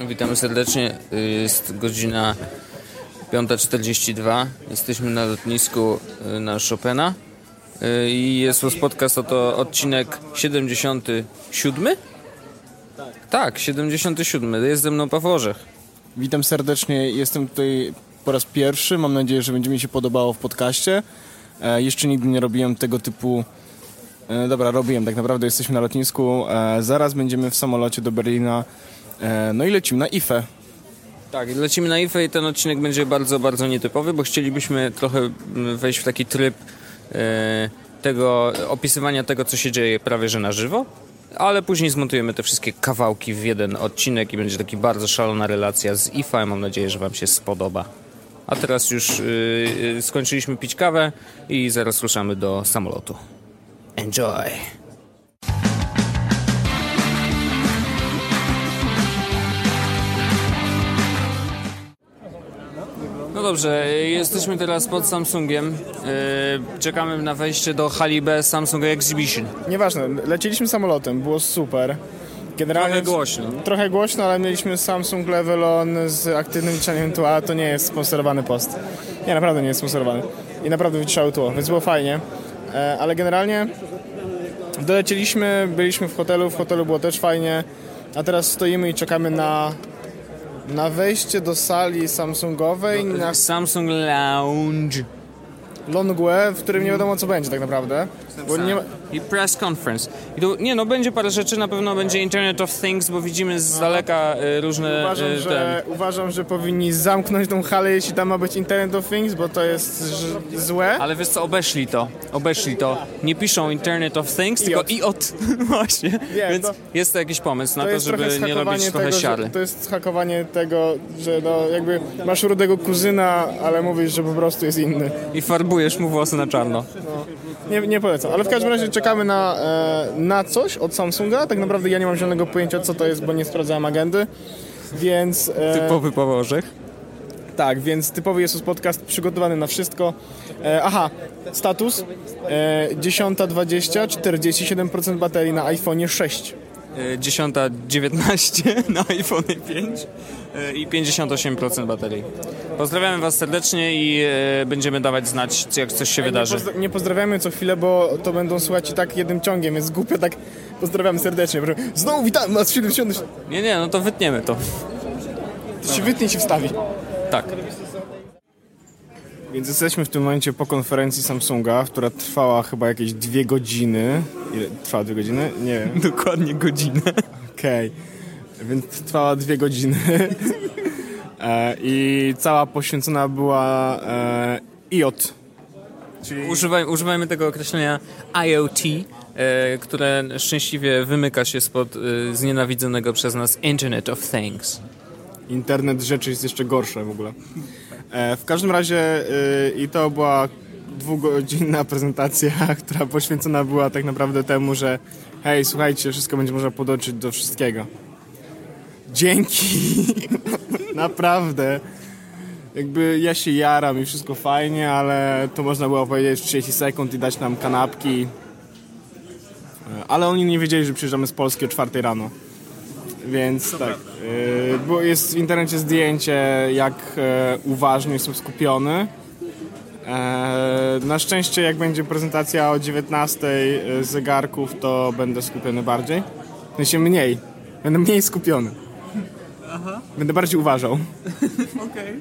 Witamy serdecznie. Jest godzina 5.42. Jesteśmy na lotnisku y, na Chopina. Y, I jest to podcast, oto odcinek 77? Tak. Tak, 77. Jest ze mną Paweł. Witam serdecznie. Jestem tutaj po raz pierwszy. Mam nadzieję, że będzie mi się podobało w podcaście. E, jeszcze nigdy nie robiłem tego typu. E, dobra, robiłem tak naprawdę. Jesteśmy na lotnisku. E, zaraz będziemy w samolocie do Berlina. E, no i lecimy na IFE. Tak, lecimy na IFE i ten odcinek będzie bardzo, bardzo nietypowy, bo chcielibyśmy trochę mm, wejść w taki tryb e, tego opisywania tego, co się dzieje prawie że na żywo, ale później zmontujemy te wszystkie kawałki w jeden odcinek i będzie taki bardzo szalona relacja z IFA. Mam nadzieję, że Wam się spodoba. A teraz już yy, skończyliśmy pić kawę i zaraz ruszamy do samolotu. Enjoy! Dobrze, jesteśmy teraz pod Samsungiem. Yy, czekamy na wejście do hali B Samsung Exhibition. Nieważne, lecieliśmy samolotem, było super. Generalnie trochę głośno. Trochę głośno, ale mieliśmy Samsung Level On z aktywnym wyciszaniem tła. To nie jest sponsorowany post. Nie, naprawdę nie jest sponsorowany. I naprawdę wyciszały tło, więc było fajnie. E, ale generalnie dolecieliśmy, byliśmy w hotelu, w hotelu było też fajnie. A teraz stoimy i czekamy na na wejście do sali Samsungowej. Na... Samsung Lounge. Longue, w którym nie wiadomo co będzie tak naprawdę. Bo nie ma... I press conference. I tu, nie no, będzie parę rzeczy, na pewno będzie Internet of Things, bo widzimy z daleka y, różne... Uważam, y, że, uważam, że powinni zamknąć tą halę, jeśli tam ma być Internet of Things, bo to jest złe. Ale wiesz co, obeszli to. Obeszli to. Nie piszą Internet of Things, tylko i od. Właśnie. Nie, Więc to, jest to jakiś pomysł na to, to żeby nie robić trochę tego, siary. To jest hakowanie tego, że no jakby masz rudego kuzyna, ale mówisz, że po prostu jest inny. I farbujesz mu włosy na czarno. No. Nie, nie polecam, ale w każdym razie czekamy na, e, na coś od Samsunga. Tak naprawdę ja nie mam zielonego pojęcia, co to jest, bo nie sprawdzałem agendy, więc... E, typowy Paweł Orzech. Tak, więc typowy jest podcast przygotowany na wszystko. E, aha, status e, 10.20, 47% baterii na iPhone 6. 10.19 na iPhone 5 e, i 58% baterii. Pozdrawiamy Was serdecznie i e, będziemy dawać znać, jak coś się wydarzy. Nie, pozdra nie pozdrawiamy co chwilę, bo to będą słuchać i tak jednym ciągiem, jest głupio tak pozdrawiamy serdecznie. Znowu witam Was 70... Nie, nie, no to wytniemy to. To się wytnie się wstawi. Tak. Więc jesteśmy w tym momencie po konferencji Samsunga, która trwała chyba jakieś dwie godziny. Ile trwała dwie godziny? Nie wiem. Dokładnie godzinę. Okej. Okay. Więc trwała dwie godziny. e, I cała poświęcona była e, IOT. Czyli... Używaj, używajmy tego określenia IoT, e, które szczęśliwie wymyka się spod e, znienawidzonego przez nas Internet of Things. Internet rzeczy jest jeszcze gorsze w ogóle. E, w każdym razie e, i to była dwugodzinna prezentacja, która poświęcona była tak naprawdę temu, że hej, słuchajcie, wszystko będzie można podłączyć do wszystkiego. Dzięki! naprawdę. Jakby ja się jaram i wszystko fajnie, ale to można było powiedzieć w 30 sekund i dać nam kanapki. E, ale oni nie wiedzieli, że przyjeżdżamy z Polski o 4 rano. Więc tak, yy, bo jest w internecie zdjęcie, jak e, uważnie jestem skupiony. E, na szczęście, jak będzie prezentacja o 19 e, zegarków, to będę skupiony bardziej. W sensie mniej. Będę mniej skupiony. Aha. Będę bardziej uważał. Okej. Okay.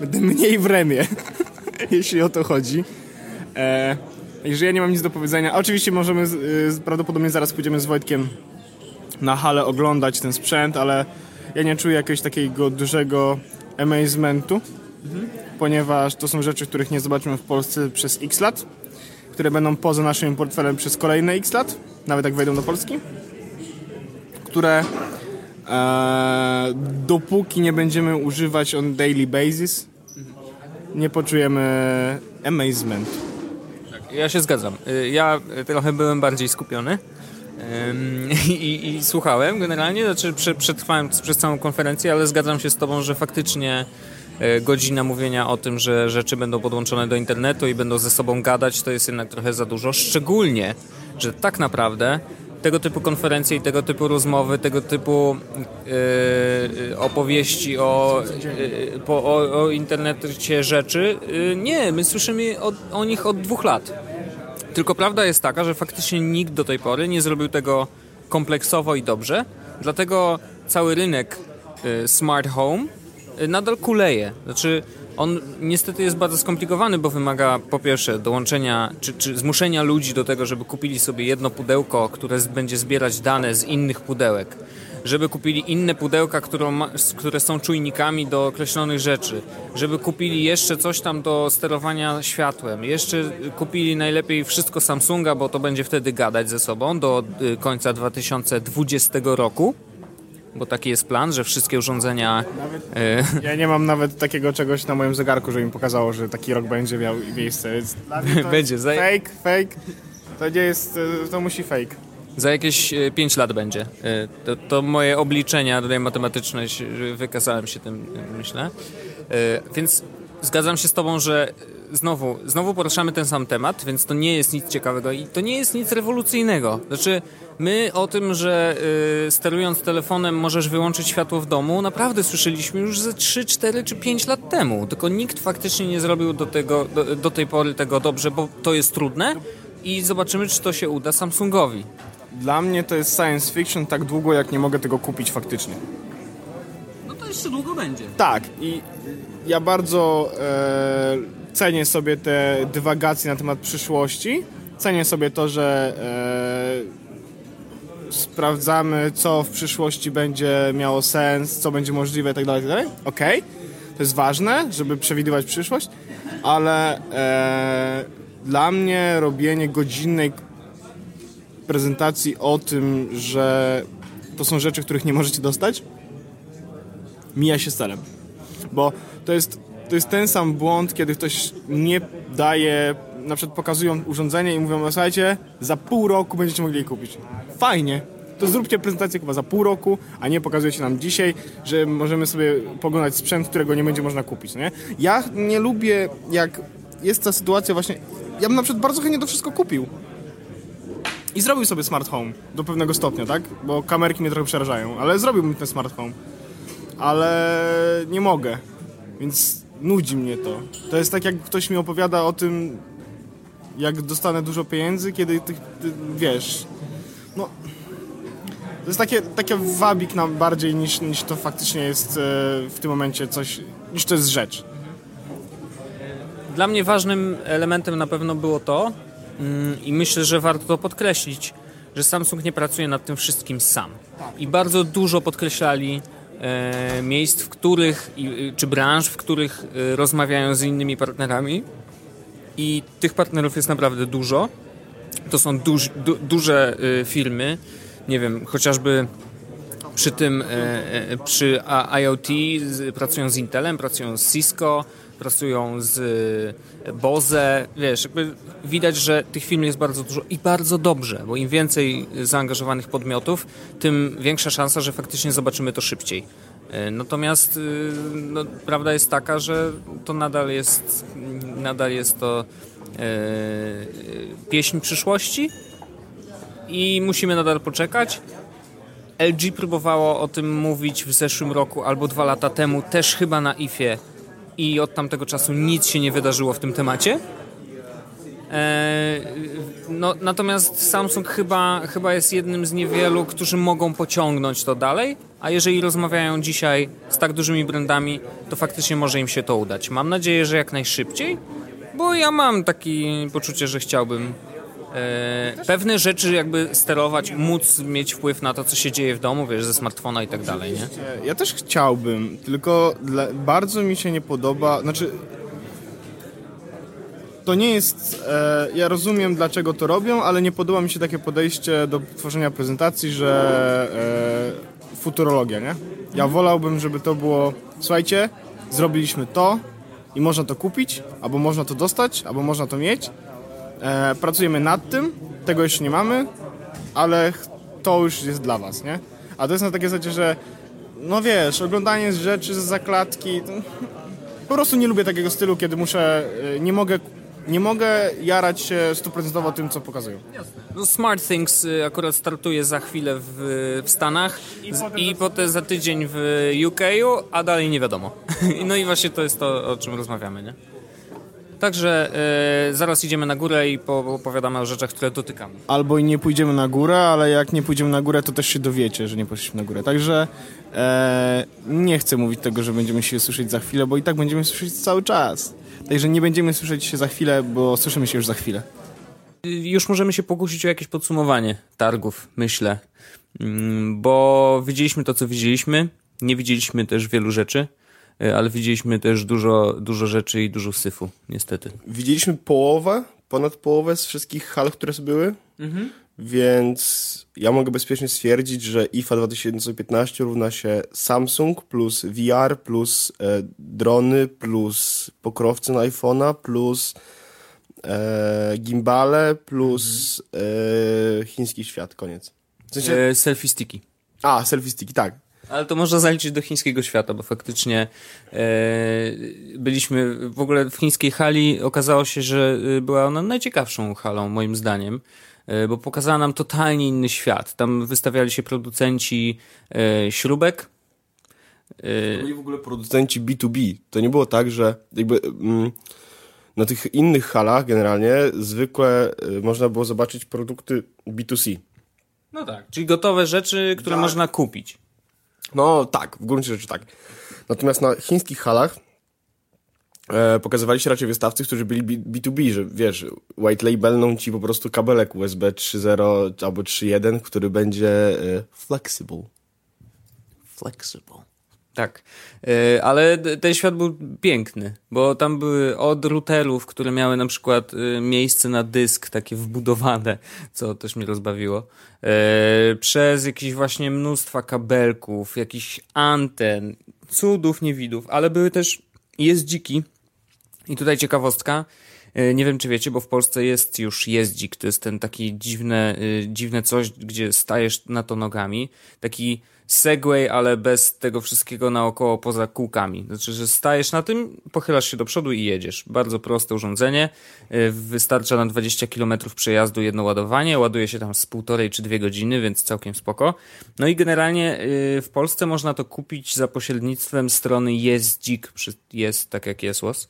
Będę mniej w remie, jeśli o to chodzi. E, jeżeli ja nie mam nic do powiedzenia, oczywiście możemy, prawdopodobnie zaraz pójdziemy z Wojtkiem na halę oglądać ten sprzęt, ale ja nie czuję jakiegoś takiego dużego amazementu, mhm. ponieważ to są rzeczy, których nie zobaczymy w Polsce przez x lat, które będą poza naszym portfelem przez kolejne x lat, nawet jak wejdą do Polski, które e, dopóki nie będziemy używać on daily basis, nie poczujemy amazement. Tak, ja się zgadzam. Y, ja trochę byłem bardziej skupiony i, i, słuchałem generalnie, znaczy przetrwałem przez całą konferencję, ale zgadzam się z Tobą, że faktycznie e, godzina mówienia o tym, że rzeczy będą podłączone do internetu i będą ze sobą gadać, to jest jednak trochę za dużo. Szczególnie, że tak naprawdę tego typu konferencje i tego typu rozmowy, tego typu yy, opowieści o, yy, po, o, o internecie rzeczy. Yy, nie, my słyszymy o, o nich od dwóch lat. Tylko prawda jest taka, że faktycznie nikt do tej pory nie zrobił tego kompleksowo i dobrze. Dlatego cały rynek smart home nadal kuleje. Znaczy, on niestety jest bardzo skomplikowany, bo wymaga po pierwsze dołączenia czy, czy zmuszenia ludzi do tego, żeby kupili sobie jedno pudełko, które będzie zbierać dane z innych pudełek żeby kupili inne pudełka, które są czujnikami do określonych rzeczy, żeby kupili jeszcze coś tam do sterowania światłem, jeszcze kupili najlepiej wszystko Samsunga, bo to będzie wtedy gadać ze sobą do y, końca 2020 roku bo taki jest plan, że wszystkie urządzenia... Nawet, ja nie mam nawet takiego czegoś na moim zegarku, żeby mi pokazało, że taki rok będzie miał miejsce. będzie. Fake, fake. To nie jest... To musi fake. Za jakieś 5 lat będzie. To, to, moje obliczenia tutaj matematyczne, wykazałem się tym, myślę. Więc zgadzam się z tobą, że znowu, znowu poruszamy ten sam temat, więc to nie jest nic ciekawego i to nie jest nic rewolucyjnego. Znaczy, my o tym, że sterując telefonem możesz wyłączyć światło w domu, naprawdę słyszeliśmy już ze 3, 4 czy 5 lat temu. Tylko nikt faktycznie nie zrobił do, tego, do, do tej pory tego dobrze, bo to jest trudne i zobaczymy, czy to się uda Samsungowi. Dla mnie to jest science fiction tak długo, jak nie mogę tego kupić faktycznie. No to jeszcze długo będzie. Tak i ja bardzo... E cenię sobie te dywagacje na temat przyszłości. Cenię sobie to, że e, sprawdzamy, co w przyszłości będzie miało sens, co będzie możliwe itd. Tak itd. Tak Okej, okay. to jest ważne, żeby przewidywać przyszłość, ale e, dla mnie robienie godzinnej prezentacji o tym, że to są rzeczy, których nie możecie dostać, mija się z celem. Bo to jest to jest ten sam błąd, kiedy ktoś nie daje, na przykład pokazują urządzenie i mówią, no słuchajcie, za pół roku będziecie mogli je kupić. Fajnie, to zróbcie prezentację chyba za pół roku, a nie pokazujecie nam dzisiaj, że możemy sobie poglądać sprzęt, którego nie będzie można kupić, nie? Ja nie lubię, jak jest ta sytuacja właśnie, ja bym na przykład bardzo chętnie to wszystko kupił. I zrobił sobie smart home do pewnego stopnia, tak? Bo kamerki mnie trochę przerażają, ale zrobiłbym ten smart home. Ale nie mogę. Więc nudzi mnie to. To jest tak, jak ktoś mi opowiada o tym, jak dostanę dużo pieniędzy, kiedy ty, ty wiesz, no... To jest takie, takie wabik nam bardziej niż, niż to faktycznie jest e, w tym momencie coś, niż to jest rzecz. Dla mnie ważnym elementem na pewno było to i myślę, że warto to podkreślić, że Samsung nie pracuje nad tym wszystkim sam. I bardzo dużo podkreślali E, miejsc, w których, czy branż, w których e, rozmawiają z innymi partnerami i tych partnerów jest naprawdę dużo. To są duż, du, duże e, firmy, nie wiem, chociażby przy tym, przy IoT pracują z Intelem, pracują z Cisco, pracują z e, Boze, wiesz, jakby widać, że tych firm jest bardzo dużo i bardzo dobrze, bo im więcej zaangażowanych podmiotów, tym większa szansa, że faktycznie zobaczymy to szybciej. E, natomiast e, no, prawda jest taka, że to nadal jest nadal jest to e, pieśń przyszłości i musimy nadal poczekać. LG próbowało o tym mówić w zeszłym roku albo dwa lata temu, też chyba na IFie i od tamtego czasu nic się nie wydarzyło w tym temacie. E, no, natomiast Samsung chyba, chyba jest jednym z niewielu, którzy mogą pociągnąć to dalej, a jeżeli rozmawiają dzisiaj z tak dużymi brandami, to faktycznie może im się to udać. Mam nadzieję, że jak najszybciej, bo ja mam takie poczucie, że chciałbym e, pewne rzeczy jakby sterować, móc mieć wpływ na to, co się dzieje w domu, wiesz, ze smartfona i tak dalej, nie? Ja też chciałbym, tylko dla, bardzo mi się nie podoba, znaczy to nie jest, e, ja rozumiem dlaczego to robią, ale nie podoba mi się takie podejście do tworzenia prezentacji, że e, futurologia, nie? Ja wolałbym, żeby to było, słuchajcie, zrobiliśmy to i można to kupić, albo można to dostać, albo można to mieć, E, pracujemy nad tym, tego jeszcze nie mamy, ale to już jest dla was, nie? A to jest na takiej zasadzie, że no wiesz, oglądanie rzeczy z zakładki, po prostu nie lubię takiego stylu, kiedy muszę, e, nie mogę nie mogę jarać się stuprocentowo tym, co pokazują. No Smart Things y, akurat startuje za chwilę w, w Stanach i potem, i potem za tydzień w UK, a dalej nie wiadomo. No i właśnie to jest to, o czym rozmawiamy, nie? Także e, zaraz idziemy na górę i opowiadamy o rzeczach, które dotykamy. Albo i nie pójdziemy na górę, ale jak nie pójdziemy na górę, to też się dowiecie, że nie poszliśmy na górę. Także e, nie chcę mówić tego, że będziemy się słyszeć za chwilę, bo i tak będziemy słyszeć cały czas. Także nie będziemy słyszeć się za chwilę, bo słyszymy się już za chwilę. Już możemy się pokusić o jakieś podsumowanie targów, myślę. Mm, bo widzieliśmy to, co widzieliśmy. Nie widzieliśmy też wielu rzeczy. E, ale widzieliśmy też dużo, dużo rzeczy i dużo syfu, niestety. Widzieliśmy połowę, ponad połowę z wszystkich hal, które były, mhm. więc ja mogę bezpiecznie stwierdzić, że IFA 2015 równa się Samsung plus VR plus e, drony plus pokrowce na iPhone'a plus e, gimbale plus mhm. e, chiński świat, koniec. W sensie... E, selfie sticky. A, selfie sticky, tak. Ale to można zaliczyć do chińskiego świata, bo faktycznie e, byliśmy w ogóle w chińskiej hali. Okazało się, że e, była ona najciekawszą halą, moim zdaniem, e, bo pokazała nam totalnie inny świat. Tam wystawiali się producenci e, śrubek. E, to byli w ogóle producenci B2B. To nie było tak, że jakby. Mm, na tych innych halach generalnie zwykle e, można było zobaczyć produkty B2C. No tak, czyli gotowe rzeczy, które tak. można kupić. No tak, w gruncie rzeczy tak. Natomiast na chińskich halach e, pokazywali się raczej wystawcy, którzy byli B2B, że wiesz, white labelną ci po prostu kabelek USB 3.0 albo 3.1, który będzie e, flexible. Flexible. Tak, e, ale ten świat był piękny, bo tam były od routerów, które miały na przykład e, miejsce na dysk takie wbudowane, co też mnie rozbawiło, e, przez jakieś właśnie mnóstwa kabelków, jakichś anten, cudów, niewidów, ale były też jeździki i tutaj ciekawostka, nie wiem, czy wiecie, bo w Polsce jest już jeździk. To jest ten taki dziwne, dziwne coś, gdzie stajesz na to nogami. Taki Segway, ale bez tego wszystkiego naokoło poza kółkami. Znaczy, że stajesz na tym, pochylasz się do przodu i jedziesz. Bardzo proste urządzenie. Y, wystarcza na 20 km przejazdu jedno ładowanie. Ładuje się tam z półtorej czy dwie godziny, więc całkiem spoko. No i generalnie y, w Polsce można to kupić za pośrednictwem strony jezdzik, jest tak jak jesłos.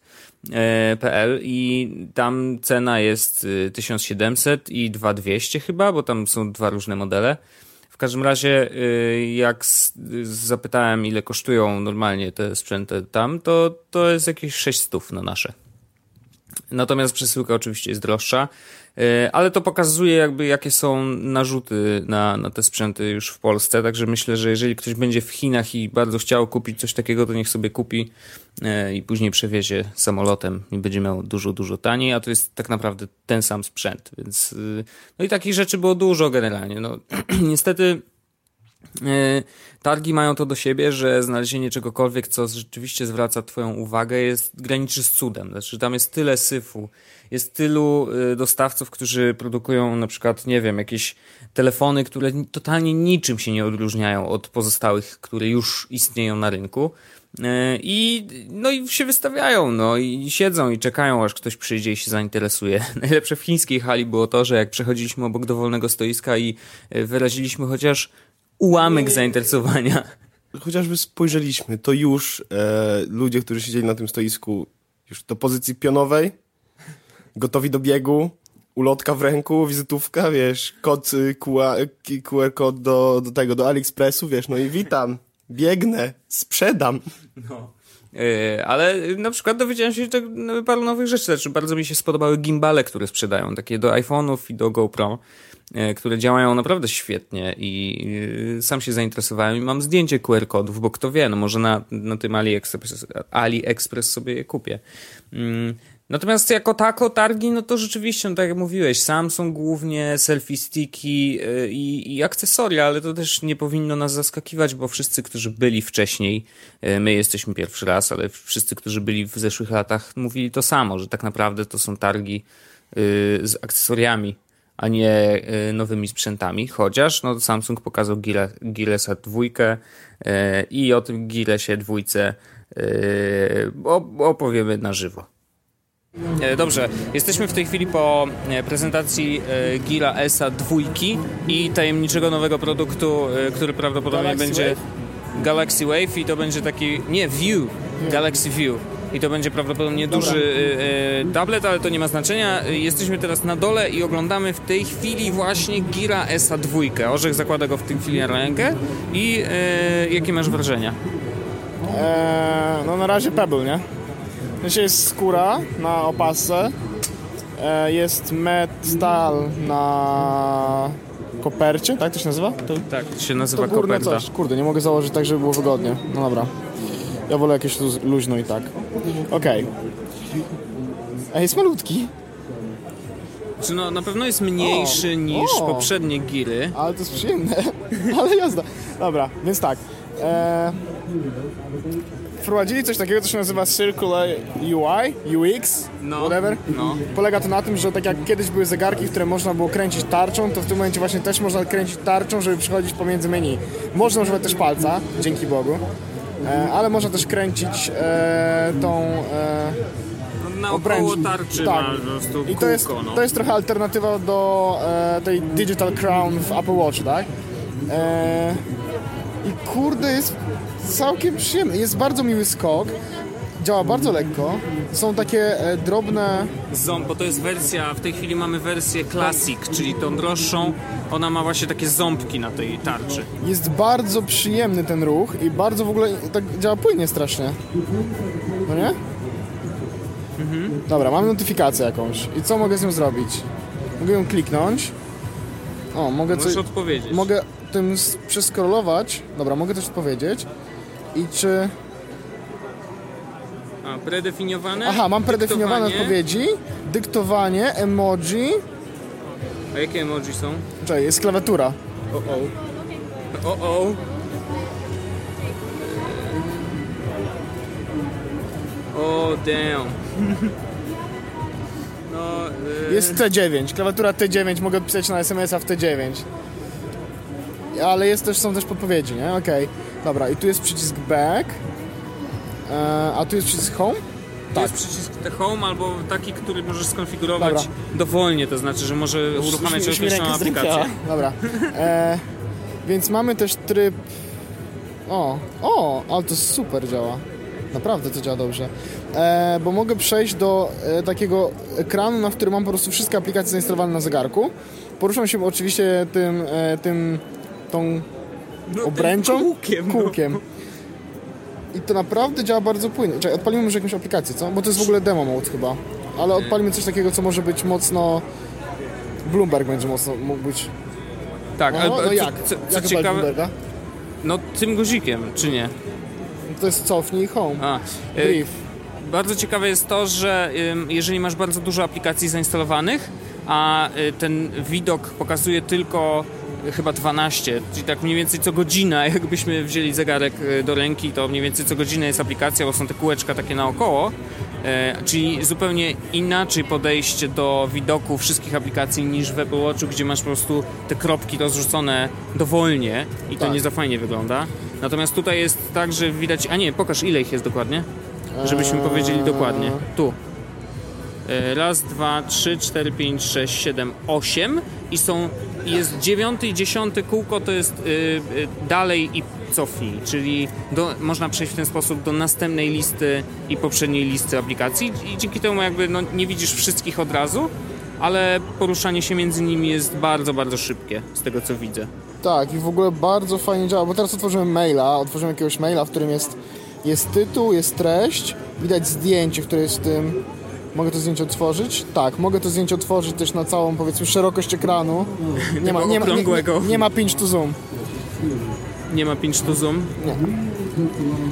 Y, i tam cena jest 1700 i 2200 chyba, bo tam są dwa różne modele. W każdym razie, y, jak zapytałem, ile kosztują normalnie te sprzęty tam, to, to jest jakieś 600 na nasze. Natomiast przesyłka oczywiście jest droższa. E, ale to pokazuje jakby jakie są narzuty na, na te sprzęty już w Polsce, także myślę, że jeżeli ktoś będzie w Chinach i bardzo chciał kupić coś takiego, to niech sobie kupi e, i później przewiezie samolotem i będzie miał dużo, dużo taniej, a to jest tak naprawdę ten sam sprzęt, więc y, no i takich rzeczy było dużo generalnie. No, niestety targi mają to do siebie, że znalezienie czegokolwiek, co rzeczywiście zwraca Twoją uwagę, jest graniczy z cudem. Znaczy, tam jest tyle syfu, jest tylu e, dostawców, którzy produkują na przykład, nie wiem, jakieś telefony, które totalnie niczym się nie odróżniają od pozostałych, które już istnieją na rynku. E, I, no i się wystawiają, no i siedzą i czekają, aż ktoś przyjdzie i się zainteresuje. Najlepsze w chińskiej hali było to, że jak przechodziliśmy obok dowolnego stoiska i wyraziliśmy chociaż ułamek zainteresowania. Chociażby spojrzeliśmy, to już e, ludzie, którzy siedzieli na tym stoisku, już do pozycji pionowej, gotowi do biegu, ulotka w ręku, wizytówka, wiesz, kod QR, y, QR kod do, do tego, do AliExpressu, wiesz, no i witam, biegnę, sprzedam. No. E, ale na przykład dowiedziałem się paru nowych rzeczy. Znaczy, bardzo mi się spodobały gimbale, które sprzedają, takie do iPhone'ów i do GoPro. E, które działają naprawdę świetnie i e, sam się zainteresowałem i mam zdjęcie QR kodów, bo kto wie, no może na, na tym AliExpress, AliExpress sobie je kupię. Natomiast jako tako targi, no to rzeczywiście, no tak jak mówiłeś, Samsung głównie, selfie sticki e, i, i akcesoria, ale to też nie powinno nas zaskakiwać, bo wszyscy, którzy byli wcześniej, my jesteśmy pierwszy raz, ale wszyscy, którzy byli w zeszłych latach, mówili to samo, że tak naprawdę to są targi z akcesoriami a nie y, nowymi sprzętami, chociaż no, Samsung pokazał Gilesa dwójkę y, i o tym Gilesie dwójce y, opowiemy na żywo. E, Dobrze, jesteśmy w tej chwili po e, prezentacji e, Gira ESA dwójki i tajemniczego nowego produktu, który prawdopodobnie Galaxy będzie Galaxy Wave i to będzie taki, nie, View, Galaxy View. I to będzie prawdopodobnie duży e, tablet, ale to nie ma znaczenia. Jesteśmy teraz na dole i oglądamy w tej chwili właśnie Gira ESA dwójkę. Orzech zakłada go w tej chwili na rękę i e, jakie masz wrażenia? Eee, no na razie Pebble, nie? Sensie jest skóra na opasce, e, jest metal na kopercie, tak to się nazywa? To, Tak, to się nazywa to koperta. coś. Kurde, nie mogę założyć tak, żeby było wygodnie. No dobra. Ja wolę jakieś luźno i tak. Okej. A jest malutki, Czy no, na pewno jest mniejszy O, niż o. poprzednie giry. ale to jest przyjemne. ale jazda. Dobra, więc tak. E, wprowadzili coś takiego, co się nazywa Circular UI, UX, No, whatever. no. Polega to na tym, że tak jak kiedyś były zegarki, które można było kręcić tarczą, to w tym momencie właśnie też można kręcić tarczą, żeby przechodzić pomiędzy meni. Można używać też palca, dzięki Bogu, e, ale można też kręcić e, tą e, Na obręcz. około tarczy Tak. po prostu I to jest, no. to jest trochę alternatywa do e, tej Digital Crown w Apple Watch, tak? E, I kurde, jest całkiem przyjemny. Jest bardzo miły skok. Działa bardzo lekko. Są takie e, drobne. Ząb, bo to jest wersja, w tej chwili mamy wersję Classic, czyli tą droższą. Ona ma właśnie takie ząbki na tej tarczy. Jest bardzo przyjemny ten ruch i bardzo w ogóle tak działa płynnie strasznie. No nie? Dobra, mamy notyfikację jakąś. I co mogę z nią zrobić? Mogę ją kliknąć. O, mogę coś. Możesz odpowiedzieć. Mogę tym przeskrolować. Dobra, mogę też odpowiedzieć. I czy. A, predefiniowane? Aha, mam predefiniowane Dyktowanie. odpowiedzi. Dyktowanie, emoji. A jakie emoji są? Czekaj, jest klawiatura. O, o. O, o. O, damn. No, y, Jest T9, klawiatura T9, mogę odpisać na SMS-a w T9. Ale jest też, są też podpowiedzi, nie? Okej. Dobra, i tu jest przycisk back. E, a tu jest przycisk home? to jest przycisk The Home albo taki, który możesz skonfigurować Dobra. dowolnie, to znaczy, że może uruchamiać określoną aplikację. Dobra. E, więc mamy też tryb... O, o, ale to super działa. Naprawdę to działa dobrze. E, bo mogę przejść do e, takiego ekranu, na którym mam po prostu wszystkie aplikacje zainstalowane na zegarku. Poruszam się oczywiście tym, e, tym tą No, obręczą? Kółkiem. no. Kółkiem. I to naprawdę działa bardzo płynnie. Czekaj, odpalimy może jakąś aplikację, co? Bo to jest w ogóle demo mode chyba. Ale odpalimy coś takiego, co może być mocno... Bloomberg będzie mocno mógł być. Tak, No, ale no jak? co, jak co odpalić ciekawe, Bloomberga? no tym guzikiem, czy nie? To jest cofnij home. A, e, Brief. Bardzo ciekawe jest to, że jeżeli masz bardzo dużo aplikacji zainstalowanych, a y, ten widok pokazuje tylko chyba 12, czyli tak mniej więcej co godzina, jakbyśmy wzięli zegarek y, do ręki, to mniej więcej co godzinę jest aplikacja, bo są te kółeczka takie naokoło, e, czyli zupełnie inaczej podejście do widoku wszystkich aplikacji niż w Apple Watchu, gdzie masz po prostu te kropki rozrzucone dowolnie i to Tak. nie za fajnie wygląda. Natomiast tutaj jest tak, że widać, a nie, pokaż ile ich jest dokładnie. Żebyśmy Eee. powiedzieli dokładnie. Tu. E, Raz, dwa, trzy, cztery, pięć, sześć, siedem, osiem i są jest dziewiąty i dziesiąty kółko to jest y, y, dalej i cofnij, czyli do, można przejść w ten sposób do następnej listy i poprzedniej listy aplikacji i dzięki temu jakby no, nie widzisz wszystkich od razu, ale poruszanie się między nimi jest bardzo, bardzo szybkie z tego co widzę. Tak, i w ogóle bardzo fajnie działa, bo teraz otworzyłem maila, otworzyłem jakiegoś maila, w którym jest, jest tytuł, jest treść, widać zdjęcie, które jest w tym... Mogę to zdjęcie otworzyć? Tak, mogę to zdjęcie otworzyć też na całą, powiedzmy, szerokość ekranu. Nie ma, nie ma, nie, nie, ma pinch to zoom. Nie ma pinch to zoom? Nie.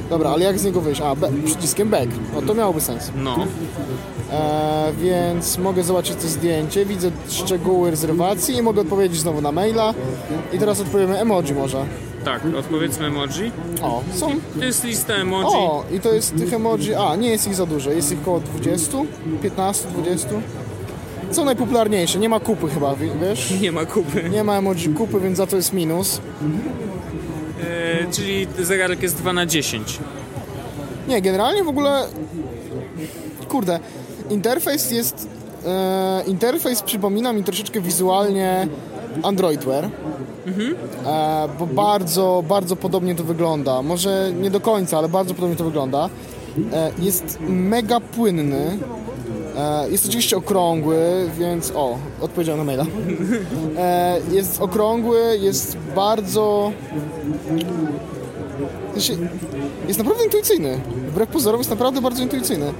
Dobra, ale jak z niego wyjść? A, przyciskiem back. No to miałoby sens. No. E, więc mogę zobaczyć to zdjęcie, widzę szczegóły rezerwacji i mogę odpowiedzieć znowu na maila. I teraz odpowiemy emoji może. Tak, odpowiedzmy emoji. O, są. To jest lista emoji. O, i to jest tych emoji. A, nie jest ich za dużo, jest ich około 20, 15, 20. Są najpopularniejsze, nie ma kupy chyba, wi- wiesz? Nie ma kupy. Nie ma emoji kupy, więc za to jest minus. E, czyli zegarek jest 2 na 10. Nie, generalnie w ogóle. Kurde. interfejs jest... E, interfejs przypomina mi troszeczkę wizualnie Android Wear. E, bo bardzo, bardzo podobnie to wygląda. Może nie do końca, ale bardzo podobnie to wygląda. E, jest mega płynny. E, jest oczywiście okrągły, więc o, odpowiedziałem na maila. E, jest okrągły, jest bardzo. Znaczy, jest naprawdę intuicyjny. Wbrew pozorom jest naprawdę bardzo intuicyjny.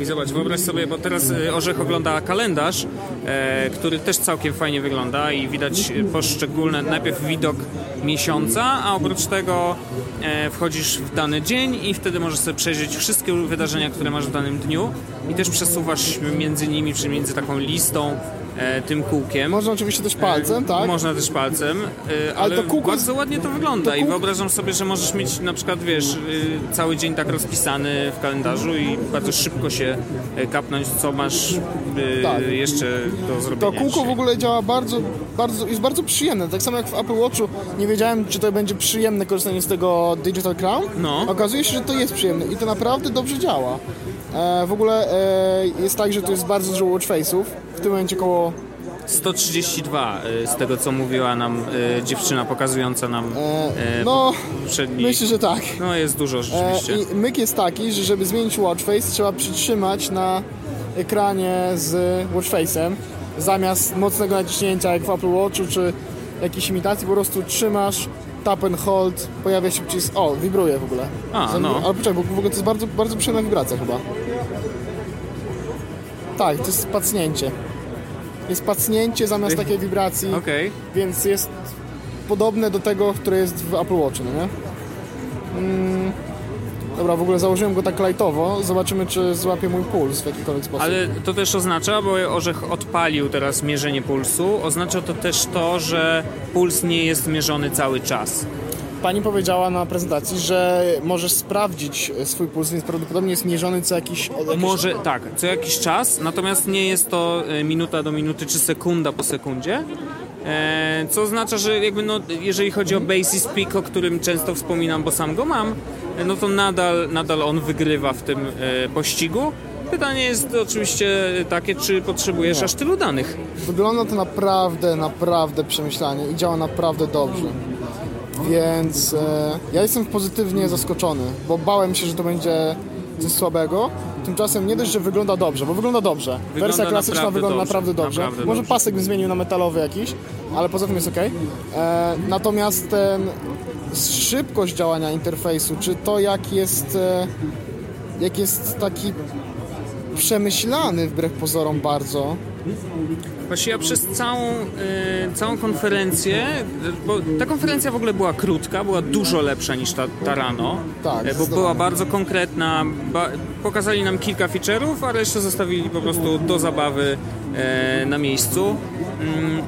I zobacz, wyobraź sobie, bo teraz y, Orzech ogląda kalendarz, e, który też całkiem fajnie wygląda i widać poszczególne, najpierw widok miesiąca, a oprócz tego e, wchodzisz w dany dzień i wtedy możesz sobie przejrzeć wszystkie wydarzenia, które masz w danym dniu i też przesuwasz między nimi, czy między taką listą, e, tym kółkiem. Można oczywiście też palcem, tak? Można też palcem, y, ale, to kółko bardzo ładnie to wygląda to i kół- wyobrażam sobie, że możesz mieć na przykład, wiesz, cały dzień tak rozpisany w kalendarzu i bardzo szybko się kapnąć, co masz Tak. jeszcze do To zrobienia. kółko w ogóle działa bardzo, bardzo, jest bardzo przyjemne. Tak samo jak w Apple Watchu nie wiedziałem, czy to będzie przyjemne korzystanie z tego Digital Crown. No. Okazuje się, że to jest przyjemne i to naprawdę dobrze działa. E, w ogóle e, jest tak, że tu jest bardzo dużo watch face'ów. W tym momencie około 132 y, z tego, co mówiła nam y, dziewczyna pokazująca nam y, no, poprzedni... myślę, że tak. No jest dużo E, rzeczywiście. I myk jest taki, że żeby zmienić watch face trzeba przytrzymać na ekranie z watch face'em zamiast mocnego naciśnięcia jak w Apple Watchu czy jakiejś imitacji po prostu trzymasz tap and hold, pojawia się przycisk, o, wibruje w ogóle. A, no. Ale poczekaj, bo w ogóle to jest bardzo, bardzo przyjemna wibracja chyba. Tak, to jest pacnięcie. Jest pacnięcie zamiast takiej wibracji, Okej. więc jest podobne do tego, które jest w Apple Watchu, no nie? Mm, dobra, w ogóle założyłem go tak lightowo, zobaczymy czy złapie mój puls w jakikolwiek sposób. Ale to też oznacza, bo Orzech odpalił teraz mierzenie pulsu, oznacza to też to, że puls nie jest mierzony cały czas. Pani powiedziała na prezentacji, że możesz sprawdzić swój puls, więc prawdopodobnie jest mierzony co jakiś... jakiś... Może tak, co jakiś czas, natomiast nie jest to e, minuta do minuty czy sekunda po sekundzie. E, co oznacza, że jakby no, jeżeli chodzi o Basis Peak, o którym często wspominam, bo sam go mam, no to nadal, nadal on wygrywa w tym e, pościgu. Pytanie jest oczywiście takie, czy potrzebujesz aż tylu danych. Wygląda to naprawdę, naprawdę przemyślanie i działa naprawdę dobrze. Więc e, ja jestem pozytywnie zaskoczony, bo bałem się, że to będzie coś słabego. Tymczasem nie dość, że wygląda dobrze, bo wygląda dobrze. Wygląda Wersja klasyczna naprawdę wygląda dobrze, naprawdę dobrze. naprawdę Może dobrze. pasek bym zmienił na metalowy jakiś, ale poza tym jest ok. E, natomiast ten szybkość działania interfejsu, czy to jak jest, e, jak jest taki przemyślany wbrew pozorom bardzo, Właśnie ja przez całą, y, całą konferencję, bo ta konferencja w ogóle była krótka, była dużo lepsza niż ta, ta rano, Tak, y, bo była bardzo konkretna, ba, pokazali nam kilka feature'ów, a resztę zostawili po prostu do zabawy e, na miejscu. Mm,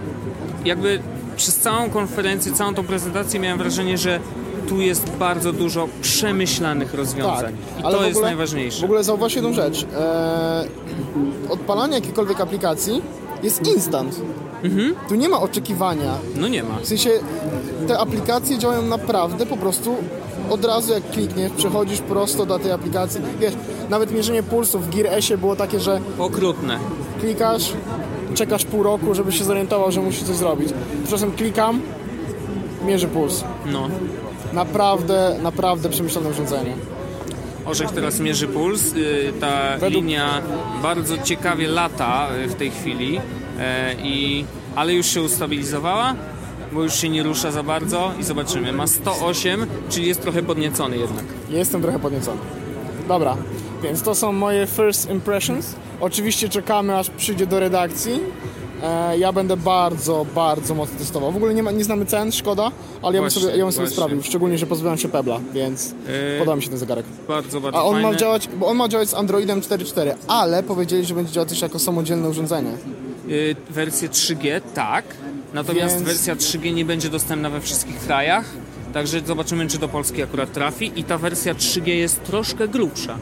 jakby przez całą konferencję, całą tą prezentację miałem wrażenie, że tu jest bardzo dużo przemyślanych rozwiązań. I Tak, ale to w jest ogóle- najważniejsze. W ogóle zauważ jedną rzecz. Eee, odpalanie jakiejkolwiek aplikacji jest instant. Mhm. Tu nie ma oczekiwania. No nie ma. W sensie te aplikacje działają naprawdę po prostu od razu jak klikniesz, przechodzisz prosto do tej aplikacji. Wiesz, nawet mierzenie pulsu w Gear S było takie, że Okrutne. klikasz, czekasz pół roku, żeby się zorientował, że musisz coś zrobić. Tymczasem klikam, mierzy puls. No. Naprawdę, naprawdę przemyślane urządzenie. Orzech teraz mierzy puls. y, Ta Według- linia bardzo ciekawie lata y, w tej chwili, e, i, ale już się ustabilizowała, bo już się nie rusza za bardzo i zobaczymy. Ma 108, czyli jest trochę podniecony jednak. Jestem trochę podniecony. Dobra, więc to są moje first impressions. Oczywiście czekamy aż przyjdzie do redakcji. E, ja będę bardzo, bardzo mocno testował. W ogóle nie, ma, nie znamy cen, szkoda, ale ja bym Właśnie, sobie, ja bym sobie właśnie. Szczególnie, że pozbyłem się Pebla, więc E, podoba mi się ten zegarek. Bardzo, bardzo A on fajny. ma działać, bo on ma działać z Androidem 4.4, ale powiedzieli, że będzie działać też jako samodzielne urządzenie. Y, Wersję 3G, tak. Natomiast Więc- wersja 3G nie będzie dostępna we wszystkich krajach. Także zobaczymy, czy do Polski akurat trafi. I ta wersja 3G jest troszkę grubsza.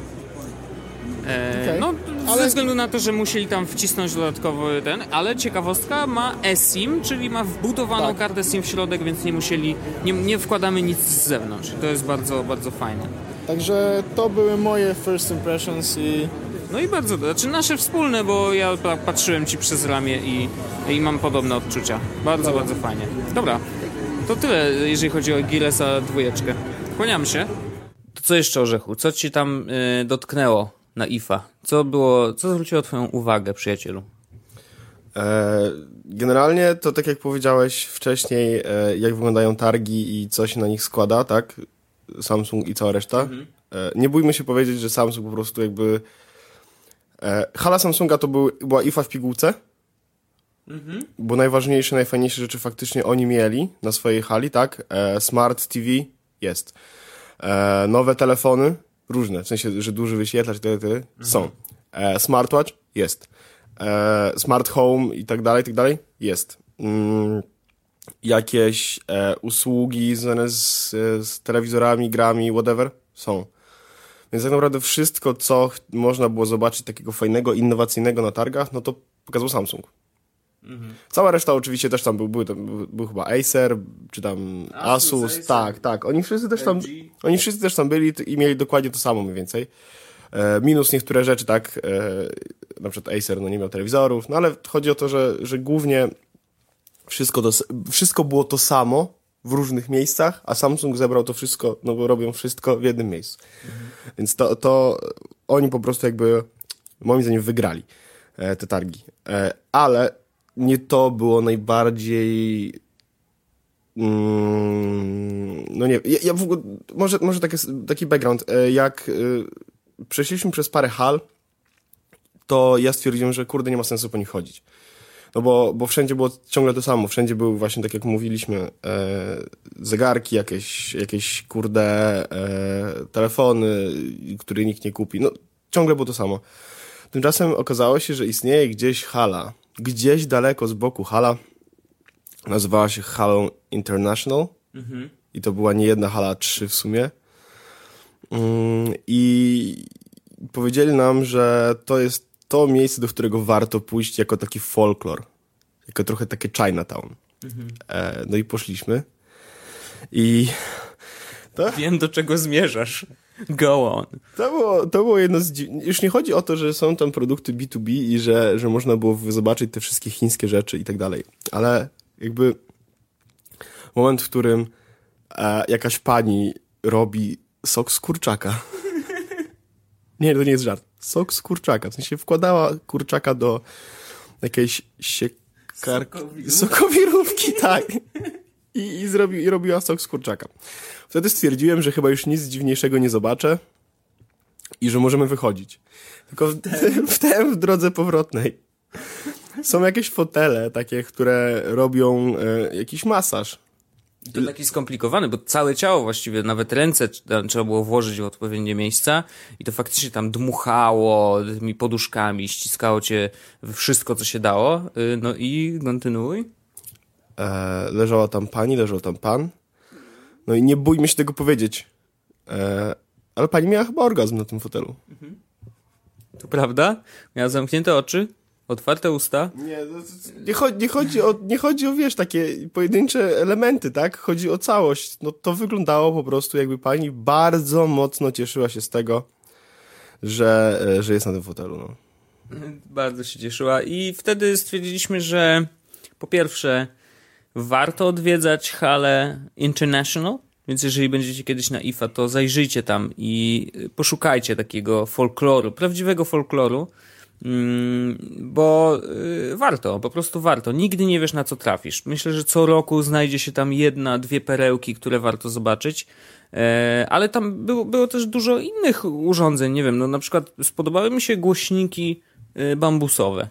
E, Okej. No, Ale- ze względu na to, że musieli tam wcisnąć dodatkowo ten, ale ciekawostka ma eSIM, czyli ma wbudowaną Tak. kartę SIM w środek, więc nie musieli, nie, nie wkładamy nic z zewnątrz. To jest bardzo, bardzo fajne. Także to były moje first impressions i No i bardzo, znaczy nasze wspólne, bo ja pa- patrzyłem ci przez ramię i, i mam podobne odczucia. Bardzo, bardzo fajnie. Dobra, to tyle, jeżeli chodzi o Gillesa dwójeczkę. Kłaniam się. To co jeszcze, Orzechu? Co ci tam y, dotknęło na IFA? Co było, co zwróciło twoją uwagę, przyjacielu? E, generalnie to tak jak powiedziałeś wcześniej, e, jak wyglądają targi i co się na nich składa, tak? Samsung i cała reszta. E, nie bójmy się powiedzieć, że Samsung po prostu jakby... E, hala Samsunga to był, była IFA w pigułce, bo najważniejsze, najfajniejsze rzeczy faktycznie oni mieli na swojej hali, tak? E, Smart TV jest. E, nowe telefony, różne, w sensie, że duży wyświetlacz, tyle, tyle, są. E, smartwatch jest. Smart home i tak dalej, i tak dalej, jest. Mm, jakieś e, usługi związane z, z telewizorami, grami, whatever, są. Więc tak naprawdę wszystko, co można było zobaczyć takiego fajnego, innowacyjnego na targach, no to pokazał Samsung. Cała reszta oczywiście też tam był, był, był, był chyba Acer, czy tam Asus, Acer. tak, tak. Oni wszyscy też tam, oni wszyscy też tam byli i mieli dokładnie to samo mniej więcej. E, minus niektóre rzeczy, tak, e, na przykład Acer no nie miał telewizorów, no ale chodzi o to, że, że głównie wszystko, to, wszystko było to samo w różnych miejscach, a Samsung zebrał to wszystko, no bo robią wszystko w jednym miejscu. Więc to, to oni po prostu jakby, moim zdaniem, wygrali e, te targi. E, ale nie to było najbardziej. Mm, no nie, ja, ja w ogóle, może, może taki, taki background. E, jak e, przeszliśmy przez parę hal, to ja stwierdziłem, że kurde, nie ma sensu po nich chodzić. No bo, bo wszędzie było ciągle to samo. Wszędzie były właśnie, tak jak mówiliśmy, e, zegarki, jakieś, jakieś kurde e, telefony, które nikt nie kupi. No, ciągle było to samo. Tymczasem okazało się, że istnieje gdzieś hala, gdzieś daleko z boku hala, nazywała się Halą International i to była nie jedna hala, trzy w sumie. Mm, I powiedzieli nam, że to jest to miejsce, do którego warto pójść jako taki folklor, jako trochę takie Chinatown. E, no i poszliśmy i to, Wiem, do czego zmierzasz. Go on. to, było, to było jedno z... Już nie chodzi o to, że są tam produkty B2B i że, że można było zobaczyć te wszystkie chińskie rzeczy i tak dalej, ale jakby moment, w którym e, jakaś pani robi sok z kurczaka. nie, to nie jest żart. Sok z kurczaka. W sensie wkładała kurczaka do jakiejś siekarki. Sokowirówki. Sokowirówki, tak. I, i, zrobi, I robiła sok z kurczaka. Wtedy stwierdziłem, że chyba już nic dziwniejszego nie zobaczę i że możemy wychodzić. Tylko w, w, w, drodze powrotnej są jakieś fotele takie, które robią e, jakiś masaż. To taki skomplikowany, bo całe ciało właściwie, nawet ręce trzeba było włożyć w odpowiednie miejsca i to faktycznie tam dmuchało tymi poduszkami, ściskało cię wszystko, co się dało. Y, No i kontynuuj. E, leżała tam pani, leżał tam pan. No i nie bójmy się tego powiedzieć. E, ale pani miała chyba orgazm na tym fotelu. To prawda? Miała zamknięte oczy, otwarte usta. Nie, no, nie, chodzi, nie, chodzi o, nie chodzi o, wiesz, takie pojedyncze elementy, tak? Chodzi o całość. No to wyglądało po prostu, jakby pani bardzo mocno cieszyła się z tego, że, e, że jest na tym fotelu, no. Bardzo się cieszyła i wtedy stwierdziliśmy, że po pierwsze warto odwiedzać halę International, więc jeżeli będziecie kiedyś na IFA, to zajrzyjcie tam i poszukajcie takiego folkloru, prawdziwego folkloru, bo y, warto, po prostu warto. Nigdy nie wiesz na co trafisz. Myślę, że co roku znajdzie się tam jedna, dwie perełki, które warto zobaczyć. E, ale tam było, było też dużo innych urządzeń, nie wiem, no na przykład spodobały mi się głośniki y, bambusowe.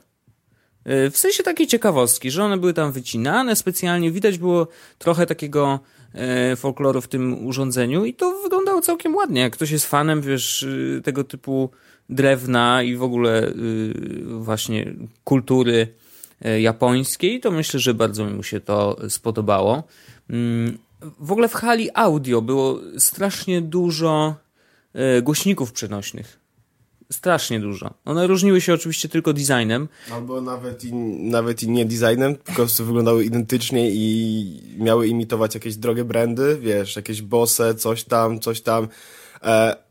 Y, W sensie takiej ciekawostki, że one były tam wycinane specjalnie, widać było trochę takiego e, folkloru w tym urządzeniu i to wyglądało całkiem ładnie. Jak ktoś jest fanem, wiesz, y, tego typu drewna i w ogóle y, właśnie kultury e, japońskiej, to myślę, że bardzo mu się to spodobało. Mm, W ogóle w hali audio było strasznie dużo e, głośników przenośnych. Strasznie dużo. One różniły się oczywiście tylko designem, Albo nawet i, nawet i nie designem, prostu wyglądały identycznie i miały imitować jakieś drogie brandy, wiesz, jakieś Bose, coś tam, coś tam. E,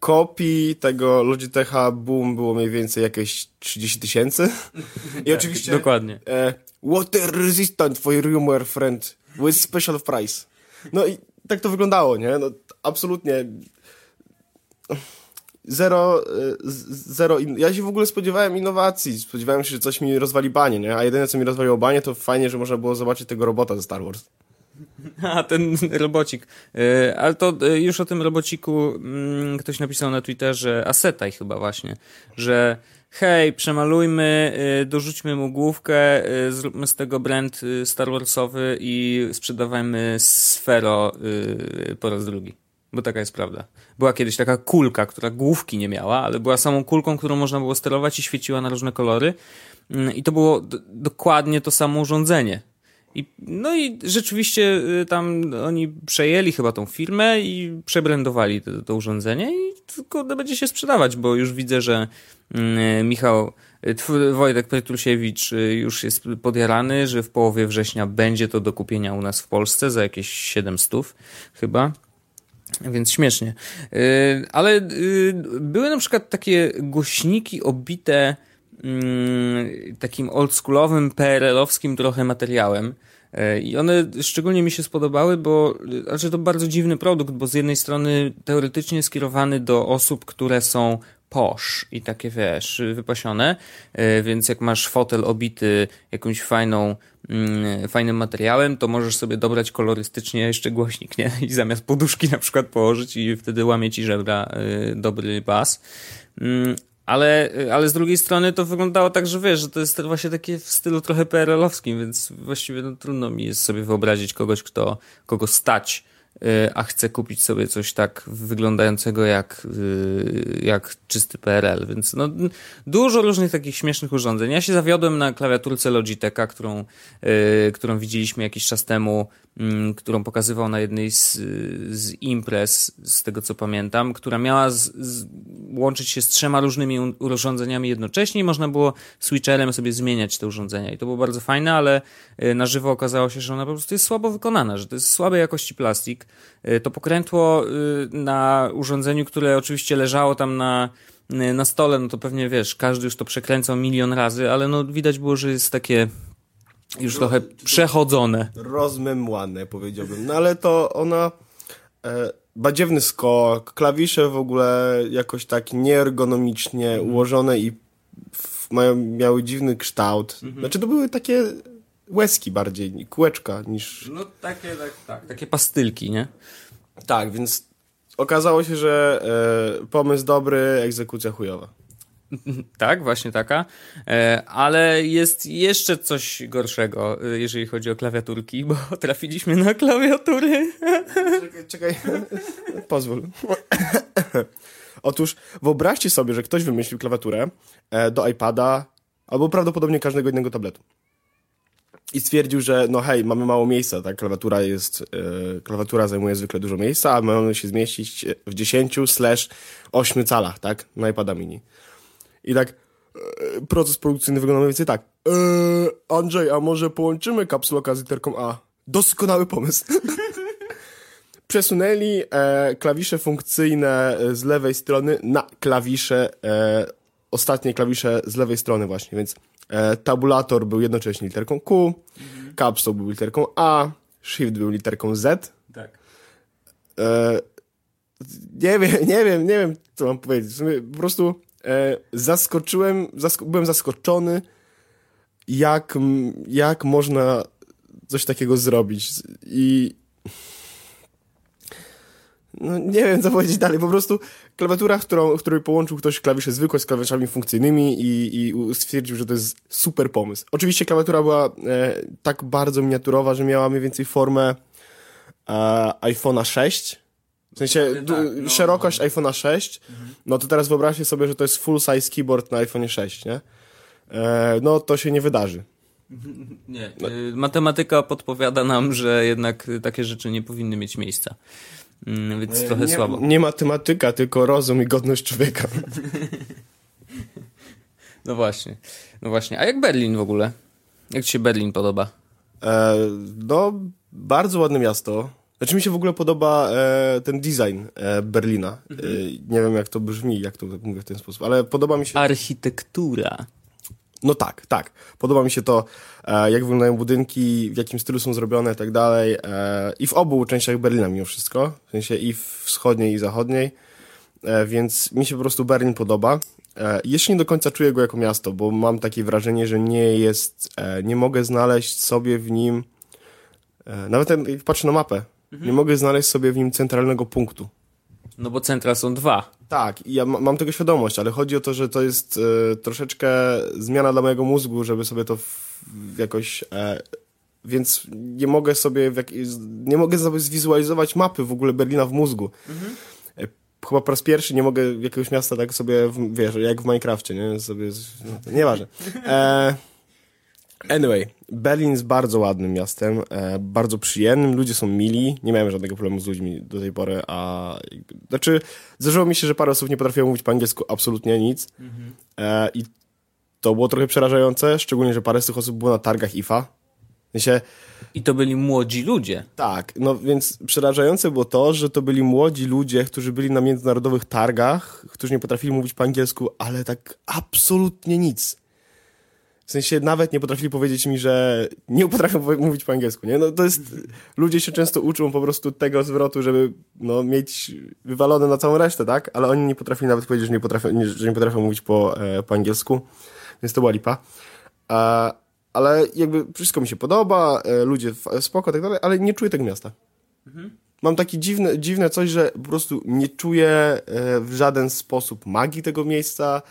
kopii tego Logitecha Boom było mniej więcej jakieś 30 tysięcy. I oczywiście... Dokładnie. E, water resistant for your friend with special price. No i tak to wyglądało, nie? No, absolutnie zero, e, zero in... ja się w ogóle spodziewałem innowacji, spodziewałem się, że coś mi rozwali banie, nie? A jedyne, co mi rozwaliło banie, to fajnie, że można było zobaczyć tego robota ze Star Wars. A, ten robocik. E, Ale to e, już o tym robociku mm, ktoś napisał na Twitterze, Asetaj chyba właśnie, że hej, przemalujmy, e, dorzućmy mu główkę, zróbmy z tego brand Star Warsowy i sprzedawajmy Sfero po raz drugi. Bo taka jest prawda. Była kiedyś taka kulka, która główki nie miała, ale była samą kulką, którą można było sterować i świeciła na różne kolory. Mm, I to było dokładnie to samo urządzenie. I, no i rzeczywiście y, tam oni przejęli chyba tą firmę i przebrandowali to, to urządzenie i tylko będzie się sprzedawać, bo już widzę, że mm, Michał, y, Wojtek Petrusiewicz y, już jest podjarany, że w połowie września będzie to do kupienia u nas w Polsce za jakieś 700 chyba. Więc śmiesznie. Ale były na przykład takie głośniki obite takim oldschoolowym, PRL-owskim trochę materiałem. Yy, I one szczególnie mi się spodobały, bo znaczy to bardzo dziwny produkt, bo z jednej strony teoretycznie skierowany do osób, które są posh i takie wiesz, wypasione, yy, więc jak masz fotel obity jakąś fajną, mm, fajnym materiałem, to możesz sobie dobrać kolorystycznie jeszcze głośnik, nie? I zamiast poduszki na przykład położyć i wtedy łamie ci żebra yy, dobry bas. Ale, ale z drugiej strony to wyglądało tak, że wiesz, że to jest właśnie takie w stylu trochę PRL-owskim, więc właściwie no, trudno mi jest sobie wyobrazić kogoś, kto, kogo stać, y, a chce kupić sobie coś tak wyglądającego jak, y, jak czysty PRL, więc no, dużo różnych takich śmiesznych urządzeń. Ja się zawiodłem na klawiaturce Logitecha, którą, y, którą widzieliśmy jakiś czas temu, którą pokazywał na jednej z, z imprez, z tego co pamiętam, która miała z, z, łączyć się z trzema różnymi urządzeniami jednocześnie i można było switcherem sobie zmieniać te urządzenia. I to było bardzo fajne, ale y, na żywo okazało się, że ona po prostu jest słabo wykonana, że to jest słabej jakości plastik. Y, To pokrętło y, na urządzeniu, które oczywiście leżało tam na, na stole, no to pewnie wiesz, każdy już to przekręcał milion razy, ale no widać było, że jest takie już trochę przechodzone. rozmemłane, powiedziałbym. No ale to ona... E, badziewny skok, klawisze w ogóle jakoś tak nieergonomicznie ułożone i w, mają, miały dziwny kształt. Znaczy to były takie łezki bardziej, kółeczka niż... No takie, tak, tak. Takie pastylki, nie? Tak, więc okazało się, że e, pomysł dobry, egzekucja chujowa. Tak, właśnie taka. E, ale jest jeszcze coś gorszego, e, jeżeli chodzi o klawiaturki, bo trafiliśmy na klawiatury. Czekaj, czekaj. pozwól. Otóż wyobraźcie sobie, że ktoś wymyślił klawiaturę e, do iPada albo prawdopodobnie każdego innego tabletu. I stwierdził, że no hej, mamy mało miejsca, tak? Klawiatura jest, klawiatura zajmuje zwykle dużo miejsca, a mamy się zmieścić w 10 slash 8 calach, tak? Na iPada mini. I tak e, proces produkcyjny wygląda mniej więcej tak. E, Andrzej, a może połączymy kapsuloka z literką A? Doskonały pomysł. Przesunęli e, klawisze funkcyjne e, z lewej strony na klawisze, e, ostatnie klawisze z lewej strony właśnie, więc tabulator był jednocześnie literką Q, caps lock był literką A, shift był literką Z. Tak. E, nie wiem, nie wiem, nie wiem, co mam powiedzieć. Po prostu zaskoczyłem, zask byłem zaskoczony, jak, jak można coś takiego zrobić. I no, nie wiem, co powiedzieć dalej. Po prostu klawiatura, którą, w której połączył ktoś klawisze zwykłe z klawiszami funkcyjnymi i, i stwierdził, że to jest super pomysł. Oczywiście klawiatura była e, tak bardzo miniaturowa, że miała mniej więcej formę e, iPhone'a 6. W sensie tak, no, szerokość iPhone'a 6. No to teraz wyobraźcie sobie, że to jest full size keyboard na iPhone'ie 6, nie? E, no to się nie wydarzy. Nie. y, Matematyka podpowiada nam, że jednak takie rzeczy nie powinny mieć miejsca. Mm, Więc trochę E, nie, słabo. Nie matematyka, tylko rozum i godność człowieka. No właśnie. No właśnie. A jak Berlin w ogóle? Jak ci się Berlin podoba? E, no, bardzo ładne miasto. Znaczy mi się w ogóle podoba e, ten design e, Berlina. E, nie wiem jak to brzmi, jak to mówię w ten sposób, ale podoba mi się... Architektura. No tak, tak. Podoba mi się to, e, jak wyglądają budynki, w jakim stylu są zrobione i tak dalej. E, I w obu częściach Berlina mimo wszystko. W sensie i w wschodniej i zachodniej. E, więc mi się po prostu Berlin podoba. Jeszcze nie do końca czuję go jako miasto, bo mam takie wrażenie, że nie jest, nie mogę znaleźć sobie w nim, nawet jak patrzę na mapę, nie mogę znaleźć sobie w nim centralnego punktu. No bo centra są dwa. Tak, i ja ma, mam tego świadomość, ale chodzi o to, że to jest e, troszeczkę zmiana dla mojego mózgu, żeby sobie to w, jakoś. E, więc nie mogę sobie, w jak, nie mogę sobie zwizualizować mapy w ogóle Berlina w mózgu. E, chyba po raz pierwszy nie mogę jakiegoś miasta tak sobie, wiesz, jak w Minecrafcie, nie? Sobie, no, nieważne. E, Anyway, Berlin jest bardzo ładnym miastem, e, bardzo przyjemnym, ludzie są mili, nie miałem żadnego problemu z ludźmi do tej pory, a znaczy zdarzyło mi się, że parę osób nie potrafiło mówić po angielsku absolutnie nic e, i to było trochę przerażające, szczególnie, że parę z tych osób było na targach IFA. Sensie, I to byli młodzi ludzie. tak, no więc przerażające było to, że to byli młodzi ludzie, którzy byli na międzynarodowych targach, którzy nie potrafili mówić po angielsku, ale tak absolutnie nic. W sensie nawet nie potrafili powiedzieć mi, że nie potrafią mówić po angielsku, nie? No to jest, ludzie się często uczą po prostu tego zwrotu, żeby no, mieć wywalone na całą resztę, tak? Ale oni nie potrafili nawet powiedzieć, że nie potrafią, że nie potrafią mówić po, e, po angielsku, więc to była lipa. A, ale jakby wszystko mi się podoba, e, ludzie spoko, tak dalej, ale nie czuję tego miasta. Mam takie dziwne, dziwne coś, że po prostu nie czuję e, w żaden sposób magii tego miejsca,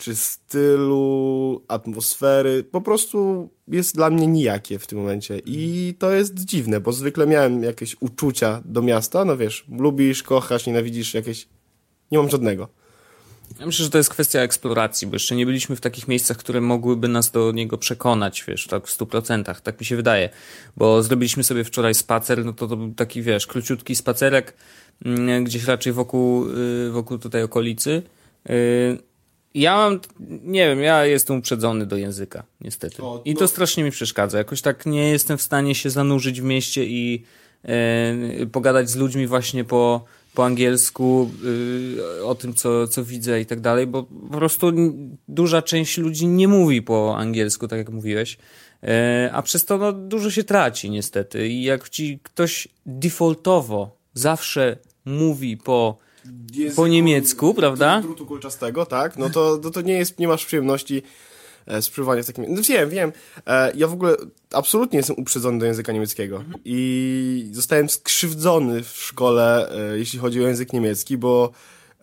czy stylu, atmosfery. Po prostu jest dla mnie nijakie w tym momencie. I to jest dziwne, bo zwykle miałem jakieś uczucia do miasta. No wiesz, lubisz, kochasz, nienawidzisz jakieś. Nie mam żadnego. Ja myślę, że to jest kwestia eksploracji, bo jeszcze nie byliśmy w takich miejscach, które mogłyby nas do niego przekonać, wiesz, tak w stu procentach, tak mi się wydaje. Bo zrobiliśmy sobie wczoraj spacer, no to to był taki, wiesz, króciutki spacerek, mm, gdzieś raczej wokół, y, wokół tutaj okolicy. Ja mam, nie wiem, ja jestem uprzedzony do języka, niestety. O, I to strasznie mi przeszkadza. Jakoś tak nie jestem w stanie się zanurzyć w mieście i e, pogadać z ludźmi właśnie po, po angielsku y, o tym, co, co widzę i tak dalej, bo po prostu duża część ludzi nie mówi po angielsku, tak jak mówiłeś. E, a przez to no, dużo się traci niestety. I jak ci ktoś defaultowo zawsze mówi po Po niemiecku, prawda? Drutu kolczastego, tak? No to, no to nie jest, nie masz przyjemności e, z przebywania w takim... No wiem, wiem. E, ja w ogóle absolutnie jestem uprzedzony do języka niemieckiego. I zostałem skrzywdzony w szkole, e, jeśli chodzi o język niemiecki, bo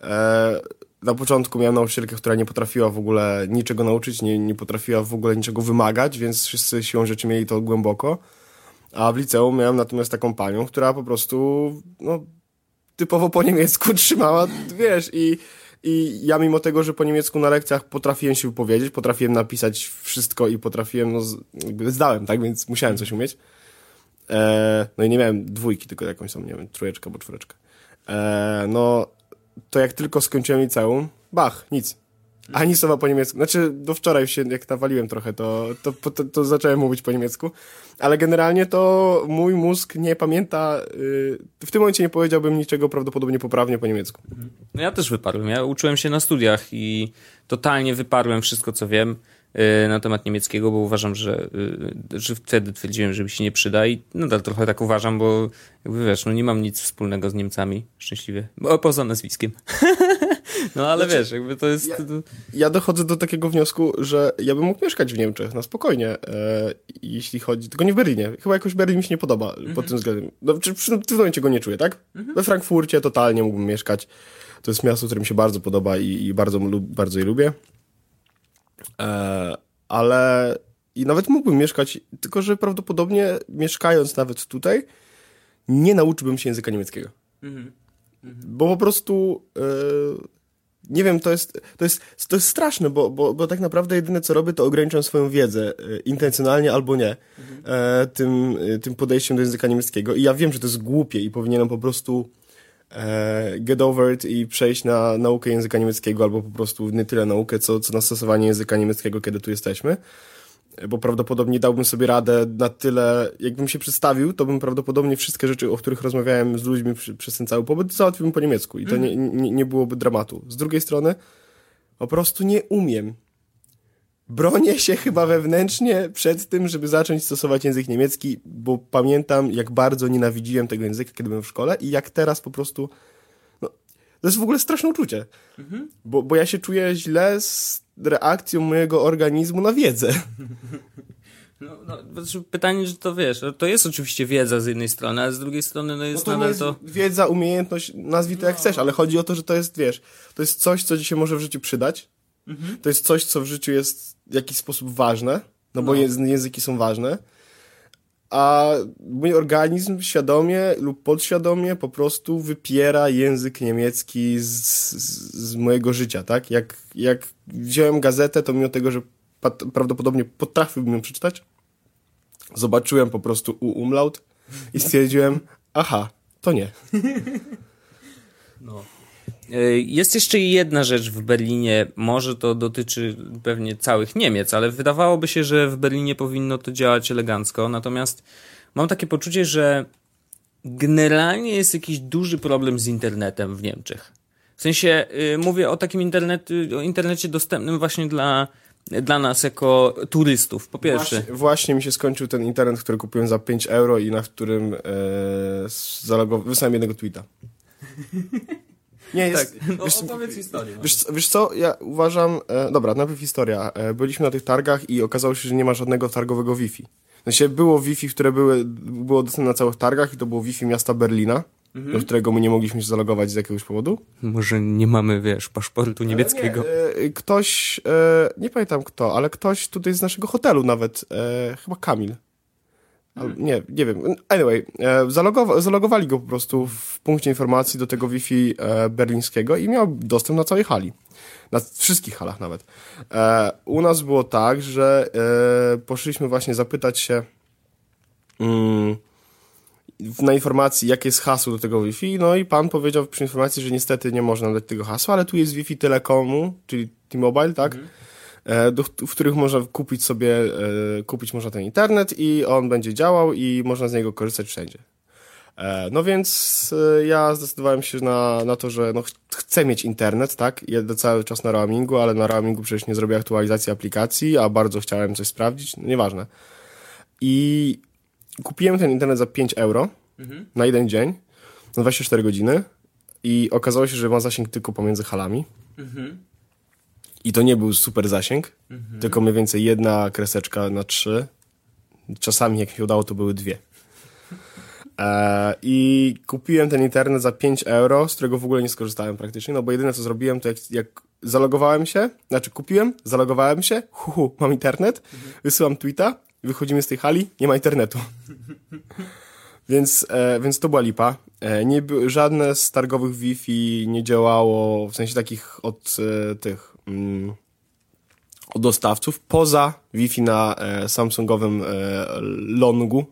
e, na początku miałem nauczycielkę, która nie potrafiła w ogóle niczego nauczyć, nie, nie potrafiła w ogóle niczego wymagać, więc wszyscy siłą rzeczy mieli to głęboko. A w liceum miałem natomiast taką panią, która po prostu, no, typowo po niemiecku trzymała, wiesz, i, i ja mimo tego, że po niemiecku na lekcjach potrafiłem się wypowiedzieć, potrafiłem napisać wszystko i potrafiłem, no, zdałem, tak, więc musiałem coś umieć. E, no i nie miałem dwójki, tylko jakąś tam, nie wiem, trójeczkę albo czwóreczkę. E, no, to jak tylko skończyłem liceum, bach, nic. Ani słowa po niemiecku. Znaczy, do wczoraj się, jak nawaliłem trochę, to, to, to, to zacząłem mówić po niemiecku. Ale generalnie to mój mózg nie pamięta. y, w tym momencie nie powiedziałbym niczego prawdopodobnie poprawnie po niemiecku. No ja też wyparłem. Ja uczyłem się na studiach i totalnie wyparłem wszystko, co wiem y, na temat niemieckiego, bo uważam, że, y, że wtedy twierdziłem, że mi się nie przyda i nadal trochę tak uważam, bo jakby wiesz, no nie mam nic wspólnego z Niemcami, szczęśliwie, bo poza nazwiskiem. no ale wiesz, jakby to jest... Ja dochodzę do takiego wniosku, że ja bym mógł mieszkać w Niemczech na spokojnie, e, jeśli chodzi. Tylko nie w Berlinie. Chyba jakoś Berlin mi się nie podoba pod tym względem. No, czy przy, tym momencie go nie czuję, tak? We Frankfurcie totalnie mógłbym mieszkać. To jest miasto, które mi się bardzo podoba i, i bardzo, bardzo je lubię. E, ale i nawet mógłbym mieszkać, tylko że prawdopodobnie mieszkając nawet tutaj, nie nauczyłbym się języka niemieckiego. Bo po prostu e, nie wiem, to jest, to jest, to jest straszne, bo, bo, bo tak naprawdę jedyne co robię, to ograniczam swoją wiedzę, e, intencjonalnie albo nie, e, tym, e, tym podejściem do języka niemieckiego. I ja wiem, że to jest głupie i powinienem po prostu e, get over it i przejść na naukę języka niemieckiego, albo po prostu nie tyle naukę, co, co na stosowanie języka niemieckiego, kiedy tu jesteśmy. Bo prawdopodobnie dałbym sobie radę na tyle, jakbym się przedstawił, to bym prawdopodobnie wszystkie rzeczy, o których rozmawiałem z ludźmi przy, przez ten cały pobyt, załatwiłbym po niemiecku i to nie, nie, nie byłoby dramatu. Z drugiej strony, po prostu nie umiem. Bronię się chyba wewnętrznie przed tym, żeby zacząć stosować język niemiecki, bo pamiętam, jak bardzo nienawidziłem tego języka, kiedy byłem w szkole i jak teraz po prostu... No, to jest w ogóle straszne uczucie, bo, bo ja się czuję źle z reakcją mojego organizmu na wiedzę. No, no, znaczy pytanie, że to wiesz, to jest oczywiście wiedza z jednej strony, ale z drugiej strony no No jest to nie nadal jest to... wiedza, umiejętność, nazwij to jak chcesz, ale chodzi o to, że to jest, wiesz, to jest coś, co ci się może w życiu przydać. To jest coś, co w życiu jest w jakiś sposób ważne, no bo języ- języki są ważne. A mój organizm świadomie lub podświadomie po prostu wypiera język niemiecki z, z, z mojego życia, tak? Jak, jak wziąłem gazetę, to mimo tego, że prawdopodobnie potrafiłbym ją przeczytać, zobaczyłem po prostu u umlaut i stwierdziłem, aha, to nie. E, Jest jeszcze jedna rzecz w Berlinie, może to dotyczy pewnie całych Niemiec, ale wydawałoby się, że w Berlinie powinno to działać elegancko, natomiast mam takie poczucie, że generalnie jest jakiś duży problem z internetem w Niemczech. W sensie y, mówię o takim internet, o internecie dostępnym właśnie dla, dla nas jako turystów, po pierwsze. Właśnie, właśnie mi się skończył ten internet, który kupiłem za 5 euro i na którym e, zalogow- wysłałem jednego tweeta. Nie, jest, No, wiesz, opowiedz historię. wiesz, co- wiesz co, ja uważam, e, dobra, najpierw historia. E, byliśmy na tych targach i okazało się, że nie ma żadnego targowego Wi-Fi. W sensie było Wi-Fi, które były, było dostępne na całych targach i to było Wi-Fi miasta Berlina, do którego my nie mogliśmy się zalogować z jakiegoś powodu. Może nie mamy, wiesz, paszportu niemieckiego. Nie, e, ktoś, e, nie pamiętam kto, ale ktoś tutaj z naszego hotelu nawet, e, chyba Kamil. Nie, nie wiem. Anyway, e, zalogowa- zalogowali go po prostu w punkcie informacji do tego Wi-Fi e, berlińskiego i miał dostęp na całej hali. Na wszystkich halach nawet. E, u nas było tak, że poszliśmy właśnie zapytać się mm, na informacji, jakie jest hasło do tego Wi-Fi, no i pan powiedział przy informacji, że niestety nie można dać tego hasła, ale tu jest Wi-Fi Telekomu, czyli T-Mobile, tak? E, Do, w których można kupić sobie, e, kupić można ten internet i on będzie działał i można z niego korzystać wszędzie. E, No więc e, ja zdecydowałem się na, na to, że no, ch- chcę mieć internet, tak? Jedę cały czas na roamingu, ale na roamingu przecież nie zrobię aktualizacji aplikacji, a bardzo chciałem coś sprawdzić, no, nieważne. I kupiłem ten internet za 5 euro na jeden dzień, na 24 godziny i okazało się, że ma zasięg tylko pomiędzy halami. I to nie był super zasięg, tylko mniej więcej jedna kreseczka na trzy. Czasami jak mi się udało, to były dwie. E, I kupiłem ten internet za 5 euro, z którego w ogóle nie skorzystałem praktycznie, no bo jedyne co zrobiłem, to jak, jak zalogowałem się, znaczy kupiłem, zalogowałem się, hu, hu mam internet, wysyłam tweeta, wychodzimy z tej hali, nie ma internetu. Więc, e, więc to była lipa. E, nie, żadne z targowych Wi-Fi nie działało, w sensie takich od e, tych od dostawców, poza Wi-Fi na e, Samsungowym e, Longu.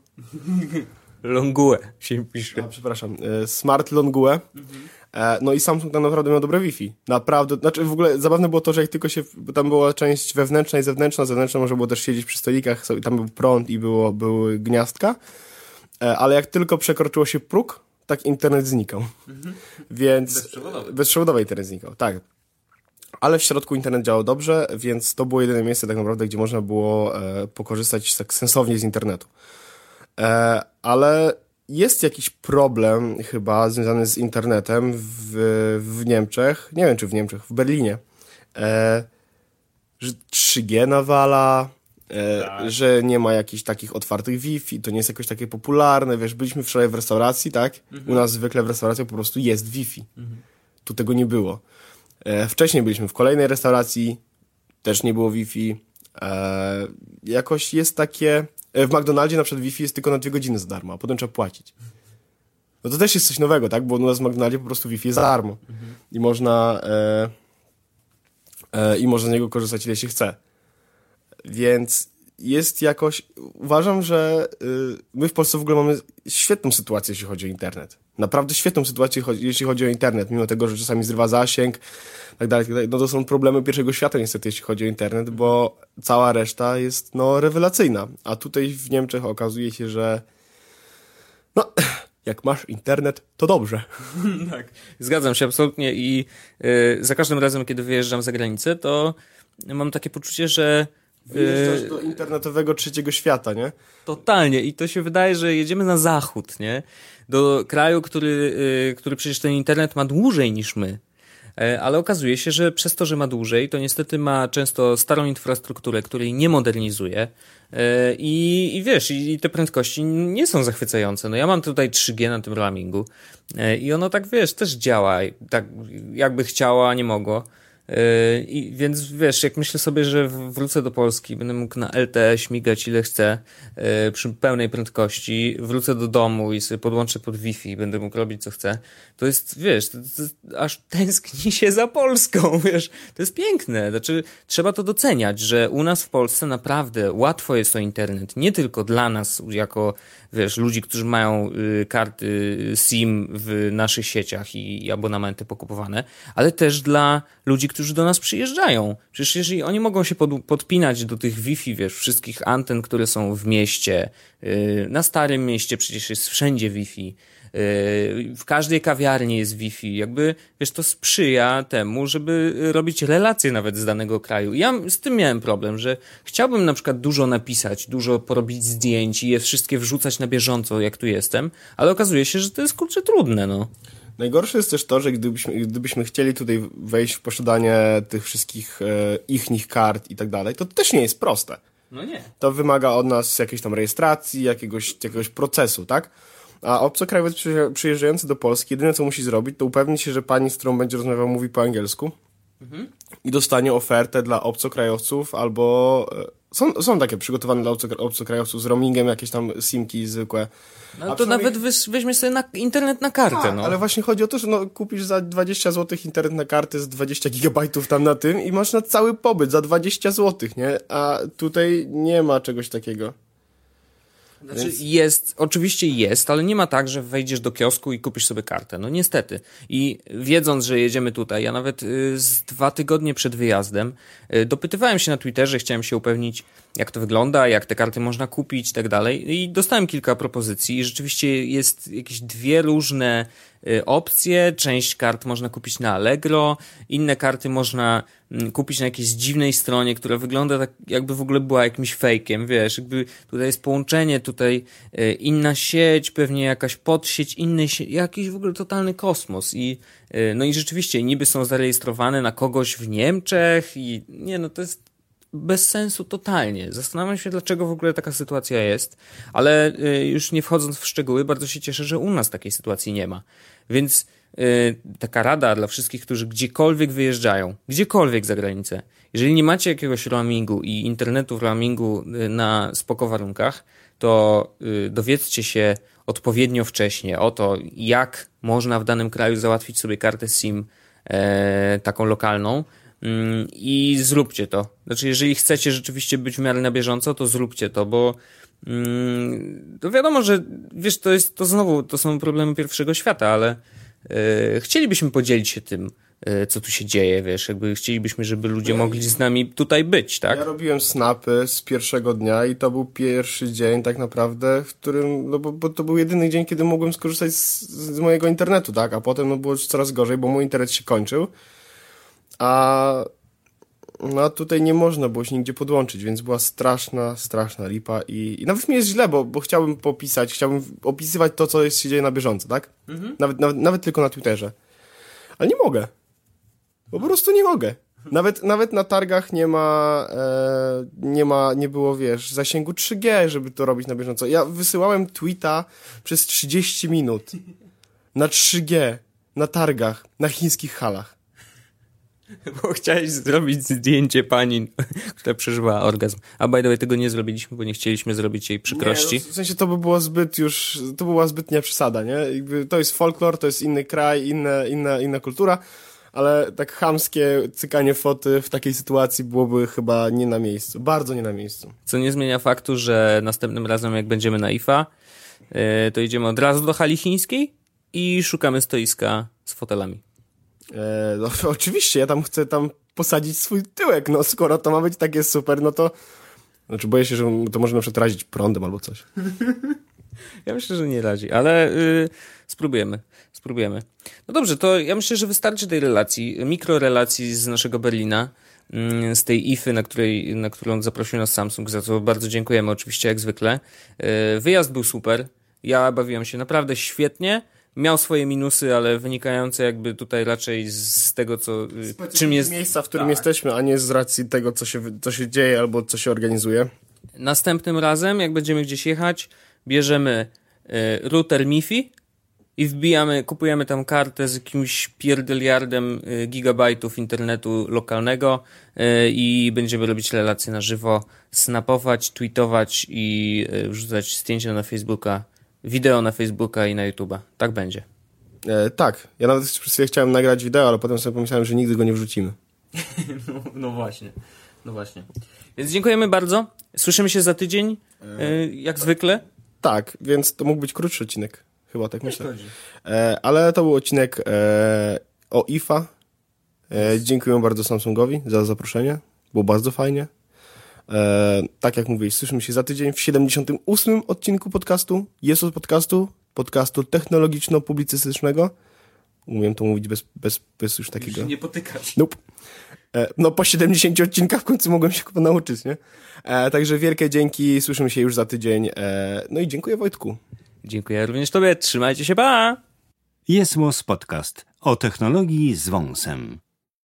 Longue się pisze. A, przepraszam, e, Smart Longue. E, no i Samsung tam naprawdę miał dobre Wi-Fi. Naprawdę, znaczy w ogóle zabawne było to, że jak tylko się, bo tam była część wewnętrzna i zewnętrzna, zewnętrzna można było też siedzieć przy stolikach, sobie- tam był prąd i było, były gniazdka, e, ale jak tylko przekroczyło się próg, tak internet znikał. Więc... Bezprzewodowy. Bezprzewodowy internet znikał, tak. Ale w środku internet działał dobrze, więc to było jedyne miejsce tak naprawdę, gdzie można było e, pokorzystać tak sensownie z internetu. E, ale jest jakiś problem chyba związany z internetem w, w Niemczech, nie wiem czy w Niemczech, w Berlinie, e, że 3G nawala, e, że nie ma jakichś takich otwartych Wi-Fi, to nie jest jakoś takie popularne, wiesz, byliśmy wczoraj w restauracji, tak? U nas zwykle w restauracji po prostu jest Wi-Fi. Tu tego nie było. E, wcześniej byliśmy w kolejnej restauracji, też nie było Wi-Fi. E, jakoś jest takie... e, W McDonaldzie na przykład Wi-Fi jest tylko na dwie godziny za darmo, a potem trzeba płacić. No to też jest coś nowego, tak? Bo u nas w McDonaldzie po prostu Wi-Fi jest za darmo. I można... I można z niego korzystać ile się chce. Więc jest jakoś... Uważam, że y, my w Polsce w ogóle mamy świetną sytuację, jeśli chodzi o internet. Naprawdę świetną sytuację, jeśli chodzi o internet, mimo tego, że czasami zrywa zasięg. tak dalej, tak dalej. No to są problemy pierwszego świata niestety, jeśli chodzi o internet, bo cała reszta jest no rewelacyjna. A tutaj w Niemczech okazuje się, że no, jak masz internet, to dobrze. tak, zgadzam się absolutnie i y, za każdym razem, kiedy wyjeżdżam za granicę, to mam takie poczucie, że Wyjeżdżasz do internetowego trzeciego świata, nie? Totalnie. I to się wydaje, że jedziemy na zachód, nie? Do kraju, który, y, który przecież ten internet ma dłużej niż my. E, ale okazuje się, że przez to, że ma dłużej, to niestety ma często starą infrastrukturę, której nie modernizuje. E, I, i wiesz, i te prędkości nie są zachwycające. No ja mam tutaj 3G na tym roamingu e, i ono tak, wiesz, też działa, tak jakby chciała, a nie mogło. Yy, I więc wiesz, jak myślę sobie, że wrócę do Polski, będę mógł na LTE śmigać ile chcę yy, przy pełnej prędkości, wrócę do domu i sobie podłączę pod Wi-Fi będę mógł robić co chcę, to jest, wiesz, to, to, aż tęskni się za Polską, wiesz, to jest piękne. Znaczy, trzeba to doceniać, że u nas w Polsce naprawdę łatwo jest o internet, nie tylko dla nas jako wiesz, ludzi, którzy mają y, karty SIM w naszych sieciach i, i abonamenty pokupowane, ale też dla ludzi, którzy do nas przyjeżdżają. Przecież jeżeli oni mogą się pod, podpinać do tych Wi-Fi, wiesz, wszystkich anten, które są w mieście, y, na starym mieście przecież jest wszędzie Wi-Fi, w każdej kawiarni jest Wi-Fi. Jakby, wiesz, to sprzyja temu, żeby robić relacje nawet z danego kraju. Ja z tym miałem problem, że chciałbym na przykład dużo napisać, dużo porobić zdjęć i je wszystkie wrzucać na bieżąco, jak tu jestem, ale okazuje się, że to jest kurczę trudne, no. Najgorsze jest też to, że gdybyśmy, gdybyśmy chcieli tutaj wejść w posiadanie tych wszystkich e, ich kart i tak dalej, to, też nie jest proste. No nie. To wymaga od nas jakiejś tam rejestracji, jakiegoś, jakiegoś procesu, tak? A obcokrajowiec przyjeżdżający do Polski, jedyne co musi zrobić, to upewnić się, że pani, z którą będzie rozmawiał, mówi po angielsku mhm. i dostanie ofertę dla obcokrajowców albo... Są, są takie przygotowane dla obcokrajowców z roamingiem, jakieś tam simki zwykłe. No to nawet weźmiesz sobie na internet na kartę, tak, no. ale właśnie chodzi o to, że no, kupisz za 20 zł internet na kartę z 20 gigabajtów tam na tym i masz na cały pobyt za 20 zł, nie? A tutaj nie ma czegoś takiego. Znaczy Więc... jest, oczywiście jest, ale nie ma tak, że wejdziesz do kiosku i kupisz sobie kartę. No niestety. I wiedząc, że jedziemy tutaj, ja nawet y, z dwa tygodnie przed wyjazdem y, dopytywałem się na Twitterze, chciałem się upewnić, jak to wygląda, jak te karty można kupić i tak dalej. I dostałem kilka propozycji i rzeczywiście jest jakieś dwie różne opcje. Część kart można kupić na Allegro, inne karty można mm, kupić na jakiejś dziwnej stronie, która wygląda tak, jakby w ogóle była jakimś fejkiem, wiesz, jakby tutaj jest połączenie, tutaj y, inna sieć, pewnie jakaś podsieć, inny sie- jakiś w ogóle totalny kosmos i y, no i rzeczywiście niby są zarejestrowane na kogoś w Niemczech i nie, no to jest bez sensu totalnie. Zastanawiam się, dlaczego w ogóle taka sytuacja jest, ale y, już nie wchodząc w szczegóły, bardzo się cieszę, że u nas takiej sytuacji nie ma. Więc y, taka rada dla wszystkich, którzy gdziekolwiek wyjeżdżają, gdziekolwiek za granicę, jeżeli nie macie jakiegoś roamingu i internetu w roamingu y, na spoko warunkach, to dowiedzcie się odpowiednio wcześnie o to, jak można w danym kraju załatwić sobie kartę SIM e, taką lokalną, i zróbcie to. Znaczy, jeżeli chcecie rzeczywiście być w miarę na bieżąco, to zróbcie to, bo mm, to wiadomo, że wiesz, to jest to znowu, to są problemy pierwszego świata, ale yy, chcielibyśmy podzielić się tym, yy, co tu się dzieje, wiesz, jakby chcielibyśmy, żeby ludzie mogli z nami tutaj być, tak? Ja robiłem snapy z pierwszego dnia i to był pierwszy dzień tak naprawdę, w którym, no bo, bo to był jedyny dzień, kiedy mogłem skorzystać z, z mojego internetu, tak? A potem no, było coraz gorzej, bo mój internet się kończył a no tutaj nie można było się nigdzie podłączyć, więc była straszna, straszna lipa i, i nawet mi jest źle, bo, bo chciałbym popisać, chciałbym opisywać to, co jest, się dzieje na bieżąco, tak? Mhm. Nawet, nawet, nawet tylko na Twitterze. Ale nie mogę. Po prostu nie mogę. Nawet, nawet na targach nie ma, e, nie ma, nie było, wiesz, zasięgu 3G, żeby to robić na bieżąco. Ja wysyłałem tweeta przez 30 minut na 3G, na targach, na chińskich halach. Bo chciałeś zrobić zdjęcie pani, która przeżyła orgazm. A by the way, tego nie zrobiliśmy, bo nie chcieliśmy zrobić jej przykrości. Nie, no, w sensie to by było zbyt już, to była zbytnia przesada, nie? Jakby to jest folklor, to jest inny kraj, inna, inna, inna kultura, ale tak chamskie cykanie foty w takiej sytuacji byłoby chyba nie na miejscu. Bardzo nie na miejscu. Co nie zmienia faktu, że następnym razem jak będziemy na IFA, e, to idziemy od razu do hali chińskiej i szukamy stoiska z fotelami. E, no, oczywiście, ja tam chcę tam posadzić swój tyłek, no skoro to ma być takie super, no to... Znaczy boję się, że to może na przykład razić prądem albo coś. Ja myślę, że nie radzi, ale y, spróbujemy. Spróbujemy. No dobrze, to ja myślę, że wystarczy tej relacji, mikrorelacji z naszego Berlina, mm, z tej IFy, na, której, na którą zaprosił nas Samsung, za co bardzo dziękujemy oczywiście jak zwykle. Y, wyjazd był super. Ja bawiłem się naprawdę świetnie. Miał swoje minusy, ale wynikające jakby tutaj raczej z tego, co, y, czym jest... miejsca, w którym Tak. jesteśmy, a nie z racji tego, co się, co się dzieje albo co się organizuje. Następnym razem, jak będziemy gdzieś jechać, bierzemy y, router MiFi i wbijamy, kupujemy tam kartę z jakimś pierdyliardem y, gigabajtów internetu lokalnego y, i będziemy robić relacje na żywo, snapować, tweetować i wrzucać zdjęcia na Facebooka, wideo na Facebooka i na YouTube'a. Tak będzie. E, tak, ja nawet przez chwilę chciałem nagrać wideo, ale potem sobie pomyślałem, że nigdy go nie wrzucimy. No, no właśnie, no właśnie. Więc dziękujemy bardzo. Słyszymy się za tydzień, y, jak zwykle. Tak, więc to mógł być krótszy odcinek. Chyba tak myślę. E, ale to był odcinek e, o IFA. E, dziękuję bardzo Samsungowi za zaproszenie. Było bardzo fajnie. E, tak jak mówię, słyszymy się za tydzień w 78 odcinku podcastu. Jest od podcastu, podcastu technologiczno-publicystycznego. Umiem to mówić bez, bez, bez już takiego... nie potykać. Nope. E, No po 70 odcinkach w końcu mogłem się chyba nauczyć, nie? E, także wielkie dzięki, słyszymy się już za tydzień. E, no i dziękuję Wojtku. Dziękuję również Tobie. Trzymajcie się, pa! Jest Podcast o technologii z wąsem.